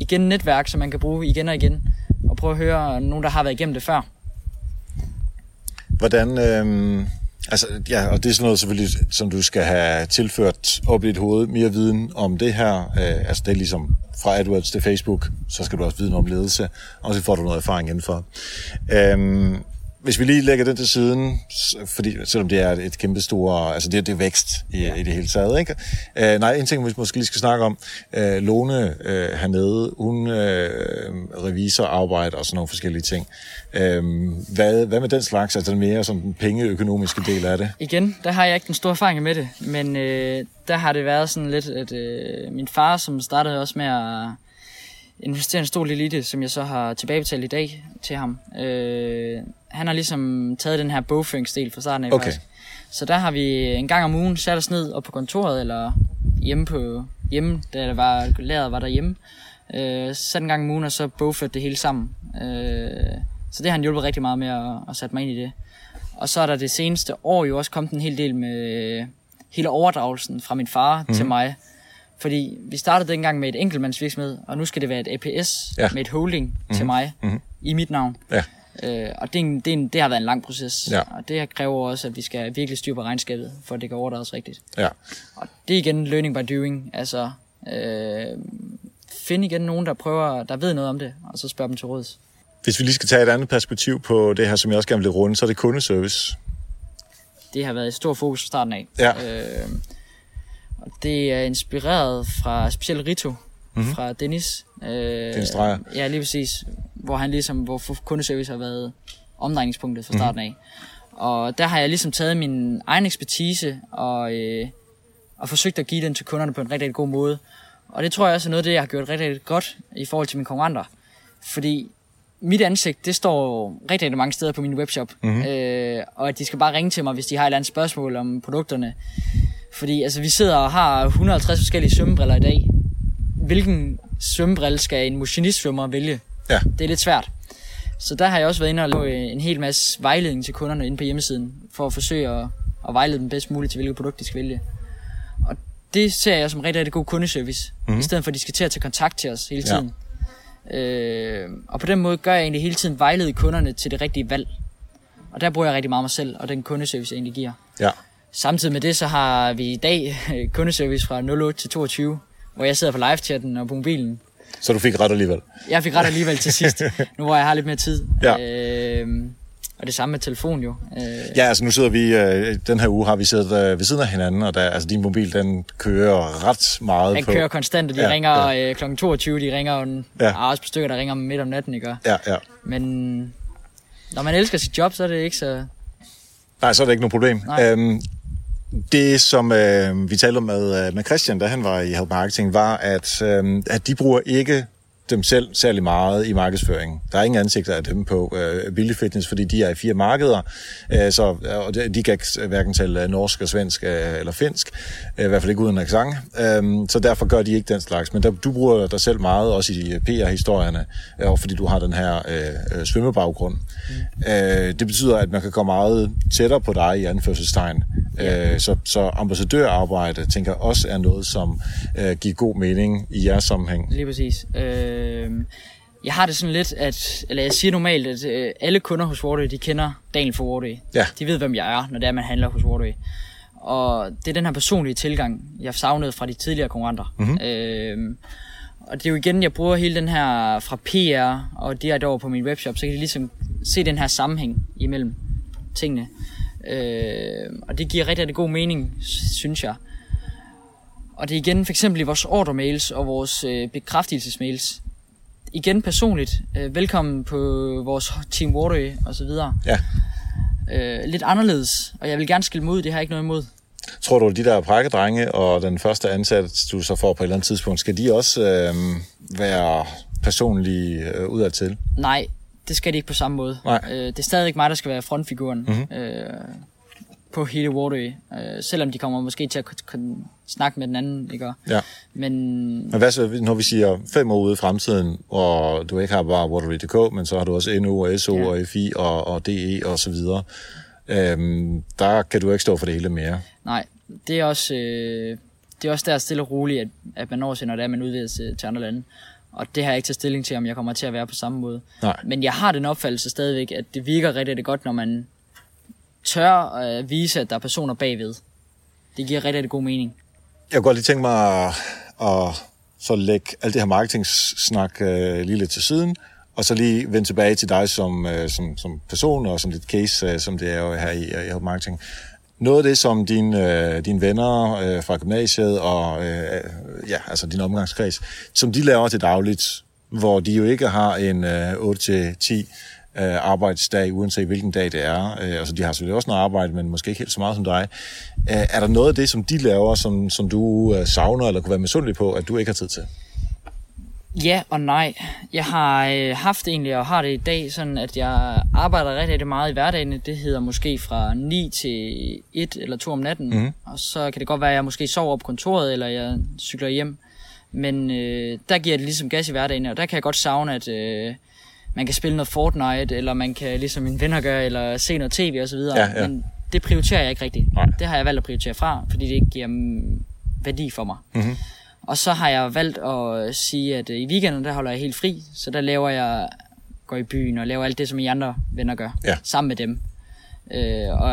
B: igen netværk, som man kan bruge igen og igen, og prøve at høre nogen, der har været igennem det før.
A: Hvordan, øhm, altså, ja, og det er sådan noget selvfølgelig, som du skal have tilført op i dit hoved, mere viden om det her. Øh, altså det er ligesom fra AdWords til Facebook, så skal du også vide om ledelse, og så får du noget erfaring indenfor. Øhm, hvis vi lige lægger den til siden, fordi selvom det er et kæmpe store, altså det, det er vækst i, ja. i det hele taget, ikke? Øh, nej, en ting, vi måske lige skal snakke om, øh, Lone øh, hernede, hun øh, revisor, arbejder og sådan nogle forskellige ting. Øh, hvad, hvad med den slags, altså den mere sådan den pengeøkonomiske del af det?
B: Igen, der har jeg ikke den store erfaring med det, men øh, der har det været sådan lidt, at øh, min far, som startede også med at investere en stor del i det, som jeg så har tilbagebetalt i dag til ham, øh, han har ligesom taget den her bogføringsdel fra starten af
A: Okay.
B: faktisk. Så der har vi en gang om ugen sat os ned op på kontoret, eller hjemme på hjemme, da det var, lageret var derhjemme. Øh, sat en gang om ugen, og så bogført det hele sammen. Øh, så det har han hjulpet rigtig meget med at, at sætte mig ind i det. Og så er der det seneste år jo også kommet en hel del med hele overdragelsen fra min far mm-hmm. til mig. Fordi vi startede dengang med et enkeltmandsvirksomhed, og nu skal det være et APS
A: Ja.
B: med et holding mm-hmm. til mig
A: Mhm.
B: i mit navn.
A: Ja.
B: Øh, og det, er en, det, er en, det har været en lang proces.
A: Ja.
B: Og det kræver også, at vi skal virkelig styre på regnskabet, for at det kan overdrages rigtigt.
A: Ja.
B: Og det er igen learning by doing. Altså, øh, find igen nogen, der prøver, der ved noget om det, og så spørg dem til råds.
A: Hvis vi lige skal tage et andet perspektiv på det her, som jeg også gerne vil runde, så er det kundeservice.
B: Det har været et stort fokus fra starten af.
A: Ja.
B: Øh, og det er inspireret fra specielt Rito, mm-hmm. fra Dennis. Øh,
A: Dennis Dreyer.
B: Ja, lige præcis. Hvor han ligesom, hvor kundeservice har været omdrejningspunktet fra starten af. Mm-hmm. Og der har jeg ligesom taget min egen ekspertise og, øh, og forsøgt at give den til kunderne på en rigtig, rigtig god måde. Og det tror jeg også er noget af det, jeg har gjort rigtig, rigtig godt i forhold til mine konkurrenter. Fordi mit ansigt, det står rigtig, rigtig mange steder på min webshop. Mm-hmm. Øh, og at de skal bare ringe til mig, hvis de har et eller andet spørgsmål om produkterne. Fordi altså, vi sidder og har 150 forskellige svømmebriller i dag. Hvilken svømmebrille skal en motionistsvømmer vælge?
A: Ja.
B: Det er lidt svært. Så der har jeg også været inde og lave en hel masse vejledning til kunderne inde på hjemmesiden, for at forsøge at, at vejlede dem bedst muligt til, hvilket produkt de skal vælge. Og det ser jeg som rigtig, rigtig god kundeservice, mm-hmm. i stedet for at de skal til at tage kontakt til os hele
A: Ja.
B: tiden. Øh, og på den måde gør jeg egentlig hele tiden vejlede kunderne til det rigtige valg. Og der bruger jeg rigtig meget mig selv, og den kundeservice, jeg egentlig giver.
A: Ja.
B: Samtidig med det, så har vi i dag øh, kundeservice fra 08 til 22, hvor jeg sidder på live-chatten og på mobilen.
A: Så du fik ret alligevel.
B: Jeg fik ret alligevel til sidst, nu hvor jeg har lidt mere tid.
A: Ja.
B: Øh, og det samme med telefon jo. Øh,
A: Ja, altså nu sidder vi, øh, den her uge har vi siddet øh, ved siden af hinanden, og der, altså din mobil, den kører ret meget
B: Den
A: på.
B: kører konstant, og de
A: Ja,
B: ringer ja. øh, kl. 22, de ringer en,
A: Ja.
B: ja. også på stykker, der ringer midt om natten, ikke?
A: Ja, ja.
B: Men når man elsker sit job, så er det ikke så...
A: Nej, så er det ikke noget problem.
B: Nej.
A: Øhm, det, som øh, vi talte med, øh, med Christian, da han var i Help Marketing, var, at, øh, at de bruger ikke dem selv særlig meget i markedsføringen. Der er ingen ansigter af dem på øh, Billy Fitness, fordi de er i fire markeder, øh, så og de kan hverken tale norsk og svensk øh, eller finsk, i hvert fald ikke uden accent, øh, så derfor gør de ikke den slags. Men der, du bruger dig selv meget, også i PR-historierne, øh, fordi du har den her øh, øh, svømmebaggrund. Mm. Øh, det betyder, at man kan komme meget tættere på dig i anførselstegn. Øh, så, så ambassadørarbejde, tænker også er noget, som øh, giver god mening i jeres sammenhæng.
B: Lige præcis. Øh, jeg har det sådan lidt, at, eller jeg siger normalt, at øh, alle kunder hos Wardway, de kender Daniel for Wardway.
A: Ja.
B: De ved, hvem jeg er, når det er, man handler hos Wardway. Og det er den her personlige tilgang, jeg savnede fra de tidligere konkurrenter. Mm-hmm. Øh, og det er jo igen, jeg bruger hele den her fra PR og direkte over på min webshop, så kan de ligesom se den her sammenhæng imellem tingene. Øh, og det giver rigtig, rigtig god mening, synes jeg. Og det er igen for eksempel i vores ordermails og vores øh, bekræftelsesmails. Igen personligt. Øh, velkommen på vores Team Waterway og så videre.
A: Ja.
B: Øh, lidt anderledes, og jeg vil gerne skille mod, det har jeg ikke noget imod.
A: Tror du, de der prakkedrenge og den første ansat, du så får på et eller andet tidspunkt, skal de også øh, være personlige øh, udadtil?
B: Nej, det skal de ikke på samme måde.
A: Nej.
B: Øh, det er stadig ikke mig, der skal være frontfiguren
A: Mhm.
B: mm-hmm. øh, på hele Waterway. Øh, selvom de kommer måske til at snakke med den anden, ikke?
A: Ja.
B: Men
A: Men hvad så, når vi siger fem år ude i fremtiden, og du ikke har bare Waterway.dk, men så har du også NU og SO
B: Ja.
A: og FI og, og DE og så videre, øhm, der kan du ikke stå for det hele mere.
B: nej, det er også, øh, det er også der stille og roligt, at, at man når til, når det er, man udvider til, til andre lande. Og det har jeg ikke taget stilling til, om jeg kommer til at være på samme måde.
A: Nej.
B: Men jeg har den opfattelse stadigvæk, at det virker rigtig, rigtig godt, når man tør at vise, at der er personer bagved. Det giver rigtig, rigtig god mening.
A: Jeg kunne godt lige tænke mig at, at så lægge alt det her marketingssnak øh, lige lidt til siden, og så lige vende tilbage til dig som, øh, som, som person og som dit case, øh, som det er jo her i, øh, i Marketing. Noget af det, som dine, øh, dine venner øh, fra gymnasiet og øh, ja, altså din omgangskreds, som de laver til dagligt, hvor de jo ikke har en øh, 8-10 øh, arbejdsdag, uanset hvilken dag det er. Øh, altså, de har selvfølgelig også noget arbejde, men måske ikke helt så meget som dig. Øh, er der noget af det, som de laver, som, som du øh, savner eller kunne være misundelig på, at du ikke har tid til?
B: Ja og nej. Jeg har øh, haft egentlig og har det i dag sådan, at jeg arbejder rigtig, rigtig meget i hverdagen. Det hedder måske fra 9 til 1 eller 2 om natten.
A: Mhm.
B: Og så kan det godt være, at jeg måske sover på kontoret, eller jeg cykler hjem. Men øh, der giver det ligesom gas i hverdagen, og der kan jeg godt savne, at øh, man kan spille noget Fortnite, eller man kan ligesom mine venner gøre, eller se noget tv og så videre.
A: Ja, ja.
B: Men det prioriterer jeg ikke rigtigt.
A: Nej.
B: Det har jeg valgt at prioritere fra, fordi det ikke giver værdi for mig.
A: Mhm.
B: Og så har jeg valgt at sige, at øh, i weekenden, der holder jeg helt fri. Så der laver jeg, går i byen og laver alt det, som I andre venner gør.
A: Ja.
B: Sammen med dem. Øh, og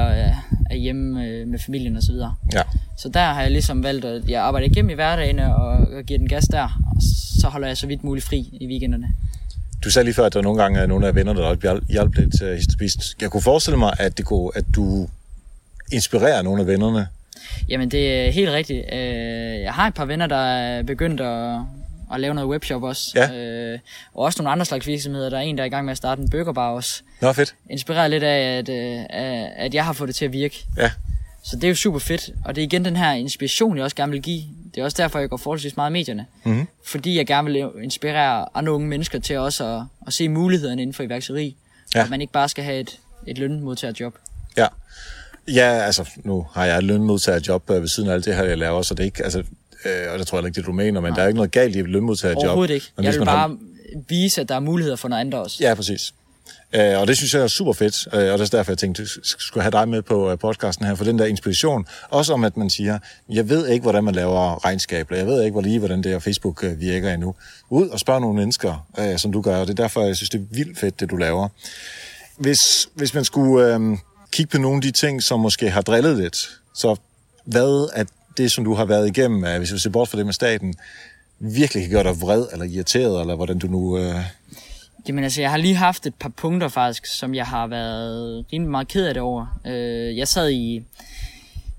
B: er hjemme øh, med familien og så videre.
A: Ja.
B: Så der har jeg ligesom valgt, at jeg arbejder igennem i hverdagen og, og giver den gas der. Og så holder jeg så vidt muligt fri i weekenderne.
A: Du sagde lige før, at der nogle gange er nogle af vennerne, der hjælp- hjalp lidt til histopisten. Jeg kunne forestille mig, at, det kunne, at du inspirerer nogle af vennerne.
B: Jamen det er helt rigtigt. Øh, jeg har et par venner, der er begyndt at, at lave noget webshop også.
A: Ja.
B: Øh, og også nogle andre slags virksomheder. Der er en, der er i gang med at starte en burgerbar også.
A: Nå, fedt.
B: inspireret lidt af, at, øh, at jeg har fået det til at virke.
A: Ja.
B: Så det er jo super fedt, og det er igen den her inspiration, jeg også gerne vil give. Det er også derfor, jeg går forholdsvis meget i medierne.
A: Mhm.
B: Fordi jeg gerne vil inspirere andre unge mennesker til også at, at se mulighederne inden for iværksætteri.
A: Ja.
B: At man ikke bare skal have et, et lønmodtagerjob.
A: Ja. Ja, altså, nu har jeg et lønmodtagerjob øh, ved siden af alt det her, jeg laver, så det er ikke, altså, øh, og det tror jeg ikke, det du mener, men der er ikke noget galt i et lønmodtagerjob.
B: Overhovedet ikke.
A: Men
B: Jeg vil bare vise, at der er muligheder for noget andet også.
A: Ja, præcis. Øh, og det synes jeg er super fedt, øh, og det er derfor, jeg tænkte, skulle have dig med på øh, podcasten her, for den der inspiration. Også om, at man siger, jeg ved ikke, hvordan man laver regnskaber, eller jeg ved ikke hvor lige, hvordan det her Facebook øh, virker endnu. Ud og spørg nogle mennesker, øh, som du gør, og det er derfor, jeg synes, det er vildt fedt, det du laver. Hvis, hvis man skulle øh, kigge på nogle af de ting, som måske har drillet lidt, så hvad er det, som du har været igennem, øh, hvis vi ser bort fra det med staten, virkelig kan gøre dig vred eller irriteret, eller hvordan du nu... Øh,
B: Jamen altså, jeg har lige haft et par punkter faktisk, som jeg har været rimelig meget ked af det over. Øh, jeg sad i,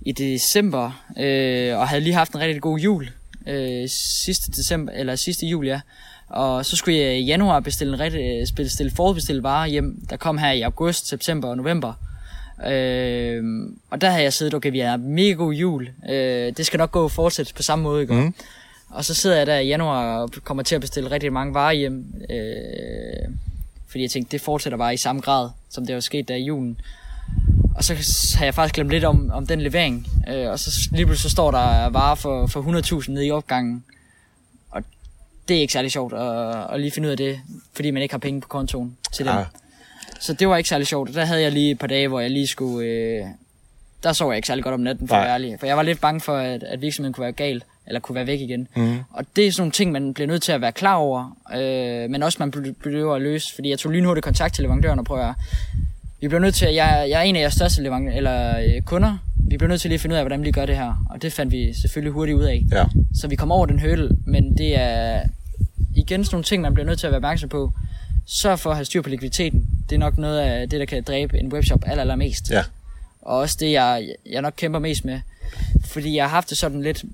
B: i december øh, og havde lige haft en rigtig god jul. Øh, sidste december, eller sidste jul, ja. Og så skulle jeg i januar bestille en rigtig, bestille, forudbestille varer hjem, der kom her i august, september og november. Øh, og der har jeg siddet, okay, vi har mega god jul. Øh, det skal nok gå og fortsætte på samme måde, ikke? Mm. Og så sidder jeg der i januar og kommer til at bestille rigtig mange varer hjem. Øh, fordi jeg tænkte, det fortsætter bare i samme grad, som det var sket der i julen. Og så har jeg faktisk glemt lidt om, om den levering. Øh, og så lige pludselig så står der varer for, for 100.000 nede i opgangen. Og det er ikke særlig sjovt at, at lige finde ud af det, fordi man ikke har penge på kontoen til dem.
A: Ah.
B: Så det var ikke særlig sjovt. Der havde jeg lige et par dage, hvor jeg lige skulle... Øh, der sov jeg ikke særlig godt om natten, for at være ærlig. For jeg var lidt bange for, at, at virksomheden kunne være gal, eller kunne være væk igen. Mm. Og det er sådan nogle ting, man bliver nødt til at være klar over, øh, men også man behøver at løse. Fordi jeg tog lynhurtigt kontakt til leverandøren og prøver at vi bliver nødt til, at jeg, jeg er en af jeres største leverandører, eller øh, kunder. Vi bliver nødt til lige at finde ud af, hvordan vi gør det her. Og det fandt vi selvfølgelig hurtigt ud af.
A: Ja.
B: Så vi kom over den hurdle, men det er igen sådan nogle ting, man bliver nødt til at være opmærksom på. Sørg for at have styr på likviditeten. Det er nok noget af det, der kan dræbe en webshop aller, allermest.
A: Ja.
B: Og også det, jeg, jeg nok kæmper mest med. Fordi jeg har haft det sådan lidt...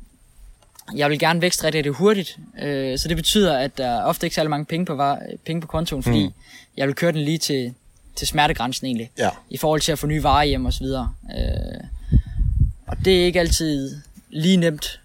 B: Jeg vil gerne rigtig, rigtig hurtigt. Øh, så det betyder, at der er ofte ikke særlig mange penge på, var, penge på kontoen, fordi mm. jeg vil køre den lige til, til smertegrænsen egentlig.
A: Ja.
B: I forhold til at få nye varer hjem og så videre. Øh, og det er ikke altid lige nemt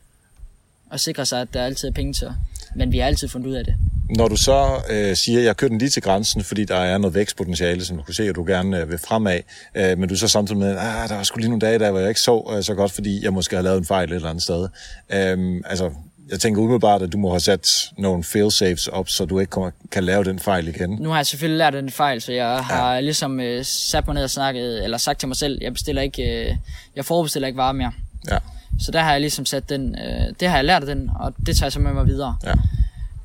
B: at sikre sig, at der altid er penge til. Men vi har altid fundet ud af det.
A: Når du så øh, siger, at jeg kører den lige til grænsen, fordi der er noget vækstpotentiale, som du kan se, at du gerne øh, vil fremad, øh, men du så samtidig med, at der var sgu lige nogle dage, der hvor jeg ikke sov øh, så godt, fordi jeg måske har lavet en fejl et eller andet sted. Øh, altså, jeg tænker umiddelbart, at du må have sat nogle fail-safes op, så du ikke kommer, kan lave den fejl igen.
B: Nu har jeg selvfølgelig lært den fejl, så jeg har ja. ligesom øh, sat mig ned og snakket, eller sagt til mig selv, jeg bestiller ikke, øh, jeg forbestiller ikke varer mere.
A: Ja,
B: Så der har jeg ligesom sat den, øh, det har jeg lært af den, og det tager jeg så med mig videre.
A: ja,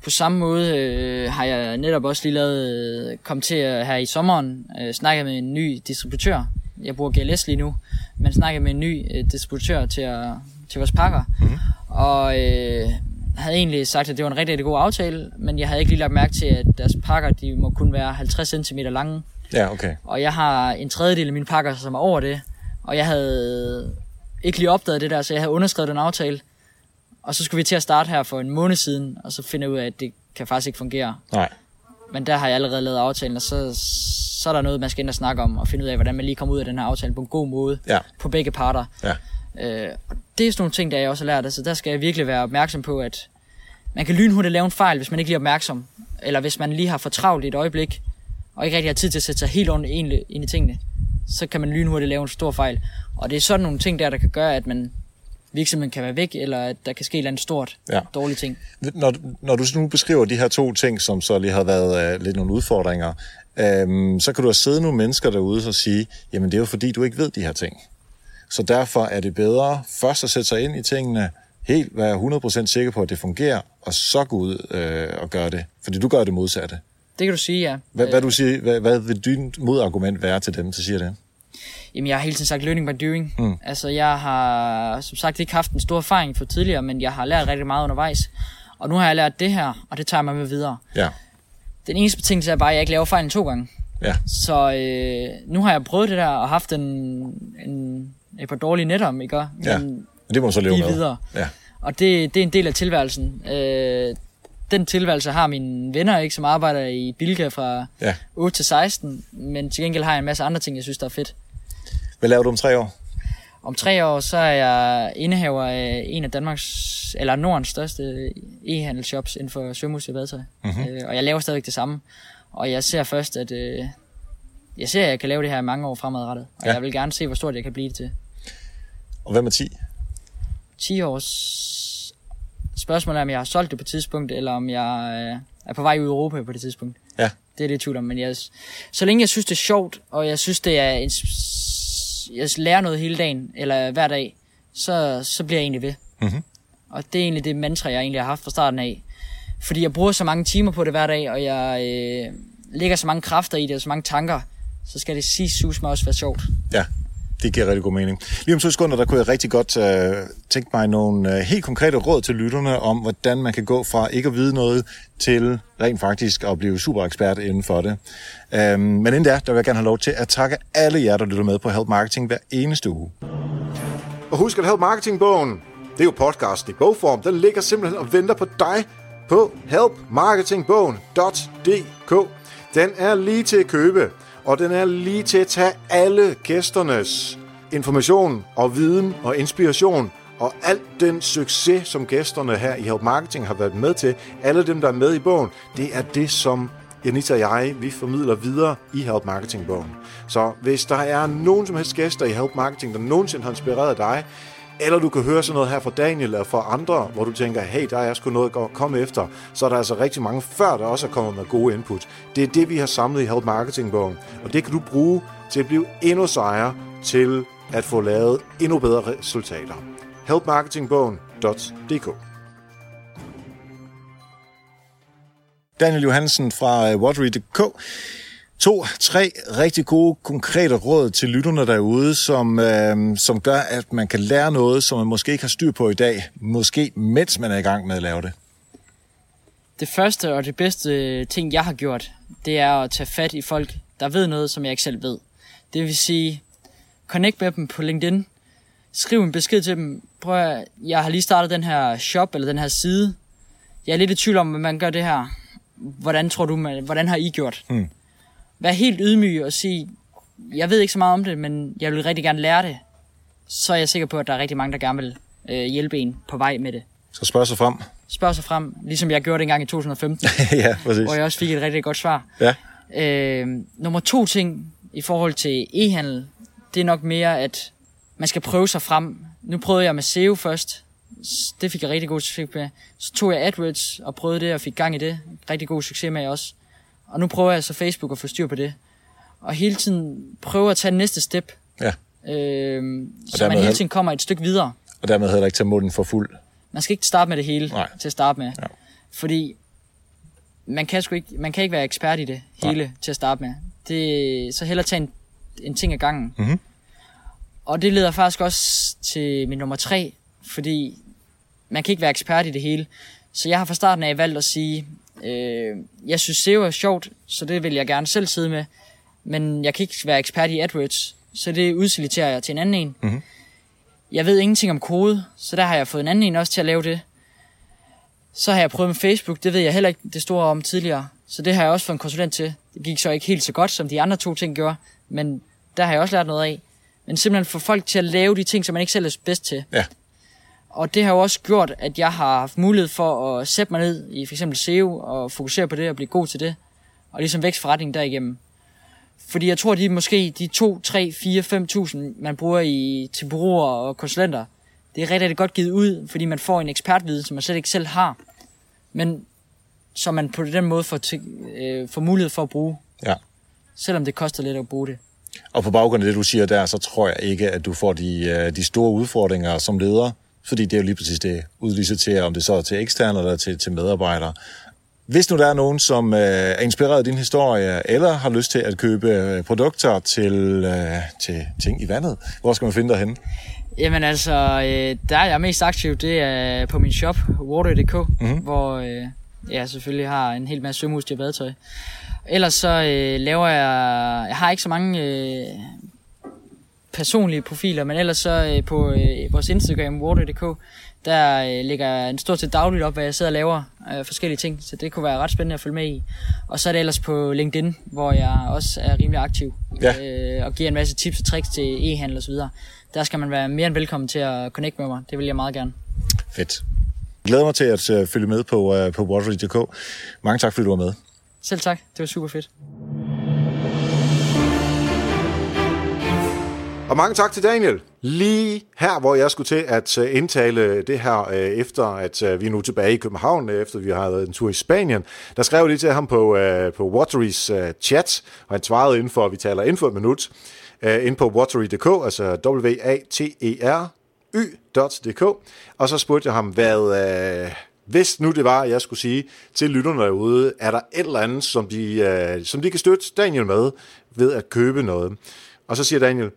B: På samme måde øh, har jeg netop også lige lavet, øh, kom til at her i sommeren, øh, snakke med en ny distributør. Jeg bruger GLS lige nu, men snakke med en ny øh, distributør til, at, til vores pakker. Mm-hmm. Og øh, havde egentlig sagt, at det var en rigtig, rigtig god aftale, men jeg havde ikke lige lagt mærke til, at deres pakker, de må kun være 50 cm lange.
A: ja, okay.
B: Og jeg har en tredjedel af mine pakker, som er over det. Og jeg havde ikke lige opdaget det der, så jeg havde underskrevet den aftale. Og så skulle vi til at starte her for en måned siden, og så finde ud af, at det kan faktisk ikke fungere.
A: Nej,
B: Men der har jeg allerede lavet aftalen, og så, så er der noget, man skal ind og snakke om, og finde ud af, hvordan man lige kommer ud af den her aftale på en god måde
A: ja,
B: på begge parter.
A: ja,
B: Øh, og det er sådan nogle ting, der jeg også har lært, altså der skal jeg virkelig være opmærksom på, at man kan lynhurtigt lave en fejl, hvis man ikke lige er opmærksom, eller hvis man lige har for travlt i et øjeblik, og ikke rigtig har tid til at sætte sig helt ordentligt ind i tingene, så kan man lynhurtigt lave en stor fejl. Og det er sådan nogle ting der, der kan gøre, at man virksomheden kan være væk, eller at der kan ske et eller andet stort
A: Ja.
B: dårligt ting.
A: Når, når du nu beskriver de her to ting, som så lige har været øh, lidt nogle udfordringer, øhm, så kan du have siddet nogle mennesker derude og sige, jamen det er jo fordi, du ikke ved de her ting. Så derfor er det bedre først at sætte sig ind i tingene, helt være 100% sikker på, at det fungerer, og så gå ud øh, og gøre det. Fordi du gør det modsatte.
B: Det kan du sige, ja.
A: Hvad, hvad, du siger, hvad, hvad vil din modargument være til dem, der siger det?
B: Jamen, jeg har hele tiden sagt learning by doing. Mm. Altså, jeg har som sagt ikke haft en stor erfaring for tidligere, men jeg har lært rigtig meget undervejs. Og nu har jeg lært det her, og det tager jeg med, videre.
A: Ja,
B: Den eneste betingelse er bare, at jeg ikke laver fejlen to gange.
A: ja,
B: Så øh, nu har jeg prøvet det der, og haft en, en, et par dårlige netter, ikke?
A: ja.
B: Men
A: Men det må så leve med.
B: videre.
A: Ja,
B: Og det, det er en del af tilværelsen. Øh, den tilværelse har mine venner, ikke, som arbejder i Bilka fra
A: ja.
B: 8 til 16, men til gengæld har jeg en masse andre ting, jeg synes, der er fedt.
A: Hvad laver du om tre år?
B: Om tre år, så er jeg indehaver af en af Danmarks, eller Nordens største e-handelsshops inden for svømmeudstyr og badetøj. Mm-hmm. Øh, og jeg laver stadigvæk det samme. Og jeg ser først, at øh, jeg ser, at jeg kan lave det her i mange år fremadrettet. Og
A: Ja.
B: ja. jeg vil gerne se, hvor stort jeg kan blive det til.
A: Og hvad med 10?
B: 10 års spørgsmål er, om jeg har solgt det på et tidspunkt, eller om jeg øh, er på vej ud i Europa på det tidspunkt.
A: Ja.
B: Det er det, jeg tvivl om. Men jeg, så længe jeg synes, det er sjovt, og jeg synes, det er en, jeg lærer noget hele dagen, eller hver dag, så, så bliver jeg egentlig ved.
A: Mhm.
B: Og det er egentlig det mantra, jeg egentlig har haft fra starten af. Fordi jeg bruger så mange timer på det hver dag, og jeg øh, lægger så mange kræfter i det, og så mange tanker, så skal det sige sus mig også være sjovt.
A: Ja, det giver rigtig god mening. Lige om to sekunder, der kunne jeg rigtig godt øh, tænke mig nogle øh, helt konkrete råd til lytterne om, hvordan man kan gå fra ikke at vide noget til rent faktisk at blive super ekspert inden for det. Øhm, men inden da, der vil jeg gerne have lov til at takke alle jer, der lytter med på Help Marketing hver eneste uge.
C: Og husk at Help Marketing-bogen. Det er jo podcasten i bogform. Den ligger simpelthen og venter på dig på helpmarketingbogen.dk. Den er lige til at købe
A: og den er lige til at tage alle gæsternes information og viden og inspiration og alt den succes, som gæsterne her i Help Marketing har været med til, alle dem, der er med i bogen, det er det, som Janita og jeg, vi formidler videre i Help Marketing-bogen. Så hvis der er nogen som helst gæster i Help Marketing, der nogensinde har inspireret dig, eller du kan høre sådan noget her fra Daniel eller fra andre, hvor du tænker, hey, der er sgu noget at komme efter, så er der altså rigtig mange før, der også er kommet med gode input. Det er det, vi har samlet i Help Marketing-bogen, og det kan du bruge til at blive endnu sejere til at få lavet endnu bedre resultater. helpmarketingbogen.dk
D: Daniel Johansen fra øh, Watery.dk. To, tre rigtig gode, konkrete råd til lytterne derude, som, øh, som gør, at man kan lære noget, som man måske ikke har styr på i dag, måske mens man er i gang med at lave det.
B: Det første og det bedste ting, jeg har gjort, det er at tage fat i folk, der ved noget, som jeg ikke selv ved. Det vil sige, connect med dem på LinkedIn, skriv en besked til dem, prøv at, jeg har lige startet den her shop, eller den her side, jeg er lidt i tvivl om, hvordan man gør det her. Hvordan tror du, man, hvordan har I gjort?
D: Hmm.
B: Vær helt ydmyg og sige, jeg ved ikke så meget om det, men jeg vil rigtig gerne lære det. Så er jeg sikker på, at der er rigtig mange, der gerne vil øh, hjælpe en på vej med det.
D: Så spørg sig frem.
B: Spørg sig frem, ligesom jeg gjorde det engang i 2015,
D: ja, præcis.
B: hvor jeg også fik et rigtig godt svar.
D: Ja.
B: Øh, nummer to ting i forhold til e-handel, det er nok mere, at man skal prøve sig frem. Nu prøvede jeg med SEO først. Det fik jeg rigtig god succes med. Så tog jeg AdWords og prøvede det og fik gang i det. Rigtig god succes med også. Og nu prøver jeg så Facebook at få styr på det. Og hele tiden prøve at tage næste step.
D: Ja.
B: Øh, så man hele
D: hel-
B: tiden kommer et stykke videre.
D: Og dermed heller ikke tage munden for fuld.
B: Man skal ikke starte med det hele
D: Nej.
B: til at starte med.
D: Ja.
B: Fordi man kan, sgu ikke, man kan ikke være ekspert i det hele til at starte med. Det, så hellere tage en, en ting ad gangen.
D: Mhm.
B: Og det leder faktisk også til min nummer tre, fordi man kan ikke være ekspert i det hele. Så jeg har fra starten af valgt at sige, øh, jeg synes SEO er sjovt, så det vil jeg gerne selv sidde med. Men jeg kan ikke være ekspert i AdWords, så det udsiliterer jeg til en anden en.
D: Mhm.
B: Jeg ved ingenting om kode, så der har jeg fået en anden en også til at lave det. Så har jeg prøvet med Facebook, det ved jeg heller ikke det store om tidligere. Så det har jeg også fået en konsulent til. Det gik så ikke helt så godt, som de andre to ting gjorde, men der har jeg også lært noget af. Men simpelthen få folk til at lave de ting, som man ikke selv er bedst til.
D: Ja.
B: Og det har jo også gjort, at jeg har haft mulighed for at sætte mig ned i eksempel SEO og fokusere på det og blive god til det. Og ligesom vækst forretningen derigennem. Fordi jeg tror, de måske de 2, 3, 4, 5.000, man bruger i, til bureauer og konsulenter, det er rigtig, rigtig godt givet ud, fordi man får en ekspertviden, som man slet ikke selv har. Men som man på den måde får, til, øh, får mulighed for at bruge,
D: Ja.
B: selvom det koster lidt at bruge det.
D: Og på baggrund af det, du siger der, så tror jeg ikke, at du får de, øh, de store udfordringer som leder, fordi det er jo lige præcis det, udliciterer, om det så er til eksterne eller til, til medarbejdere. Hvis nu der er nogen, som øh, er inspireret af din historie, eller har lyst til at købe øh, produkter til, øh, til ting i vandet, hvor skal man finde dig henne?
B: Jamen altså, øh, der er jeg mest aktiv, det er på min shop, water.dk,
D: Mhm.
B: mm-hmm. hvor øh, jeg selvfølgelig har en hel masse sømudstyr og badetøj. Ellers så øh, laver jeg, jeg har ikke så mange øh, personlige profiler, men ellers så øh, på øh, vores Instagram, water.dk, der øh, lægger jeg en stort set dagligt op, hvad jeg sidder og laver øh, forskellige ting, så det kunne være ret spændende at følge med i. Og så er det ellers på LinkedIn, hvor jeg også er rimelig aktiv
D: Ja.
B: øh, og giver en masse tips og tricks til e-handel og så videre. Der skal man være mere end velkommen til at connecte med mig. Det vil jeg meget gerne.
D: Fedt. Jeg glæder mig til at øh, følge med på, øh, på Watery.dk. Mange tak, fordi du var med.
B: Selv tak. Det var super fedt.
A: Og mange tak til Daniel. Lige her, hvor jeg skulle til at øh, indtale det her, øh, efter at øh, vi er nu tilbage i København, efter vi har været en tur i Spanien, der skrev jeg lige til ham på, på Waterys chat, og han svarede inden for, vi taler inden for et minut, ind på watery.dk, altså w-a-t-e-r y.dk, og så spurgte jeg ham, hvad, hvis nu det var, jeg skulle sige til lytterne derude, er der et eller andet, som de, som de kan støtte Daniel med ved at købe noget. Og så siger Daniel,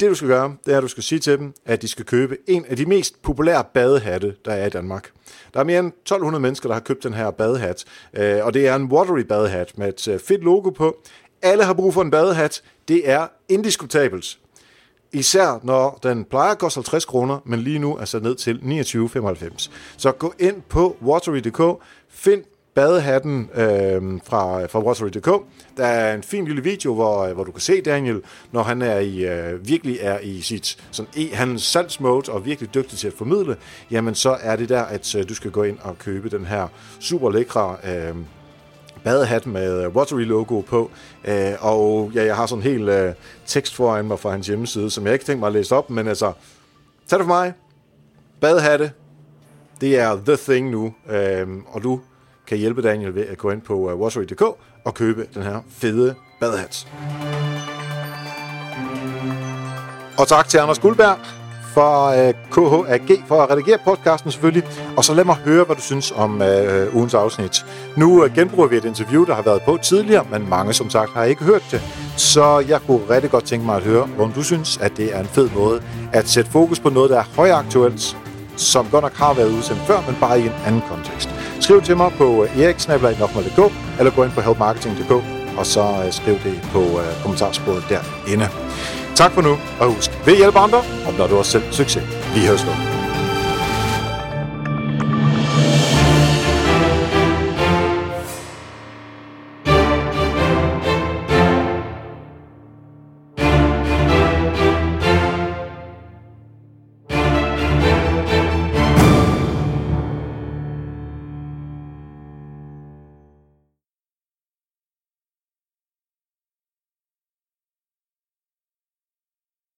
A: det du skal gøre, det er, at du skal sige til dem, at de skal købe en af de mest populære badehatte, der er i Danmark. Der er mere end 1200 mennesker, der har købt den her badehat, øh, og det er en watery badehat med et øh, fedt logo på. Alle har brug for en badehat. Det er indiskutabelt. Især når den plejer at koste 50 kroner, men lige nu er sat ned til 29,95. Så gå ind på watery.dk, find badehatten øh, fra, fra Watery.dk. Der er en fin lille video, hvor, øh, hvor du kan se Daniel, når han er i, øh, virkelig er i sit sådan, e, hans salgsmode og virkelig dygtig til at formidle, jamen så er det der, at øh, du skal gå ind og købe den her super lækre øh, badehat med øh, Watery-logo på. Øh, og ja, jeg har sådan en hel øh, tekst foran mig fra hans hjemmeside, som jeg ikke tænkt mig at læse op, men altså, tag det for mig. Badehatte, det er the thing nu, øh, og du kan hjælpe Daniel ved at gå ind på øh, uh, Watery.dk og købe den her fede badehat. Og tak til Anders Guldberg for øh, KHAG for at redigere podcasten selvfølgelig. Og så lad mig høre, hvad du synes om uh, ugens afsnit. Nu genbruger vi et interview, der har været på tidligere, men mange som sagt har ikke hørt det. Så jeg kunne rigtig godt tænke mig at høre, om du synes, at det er en fed måde at sætte fokus på noget, der er højaktuelt, som godt nok har været udsendt før, men bare i en anden kontekst. Skriv til mig på øh, eriksnablag.dk eller gå ind på helpmarketing.dk og så øh, skriv det på uh, kommentarsporet derinde. Tak for nu, og husk, ved hjælper andre, opnår du også selv succes. Vi høres godt.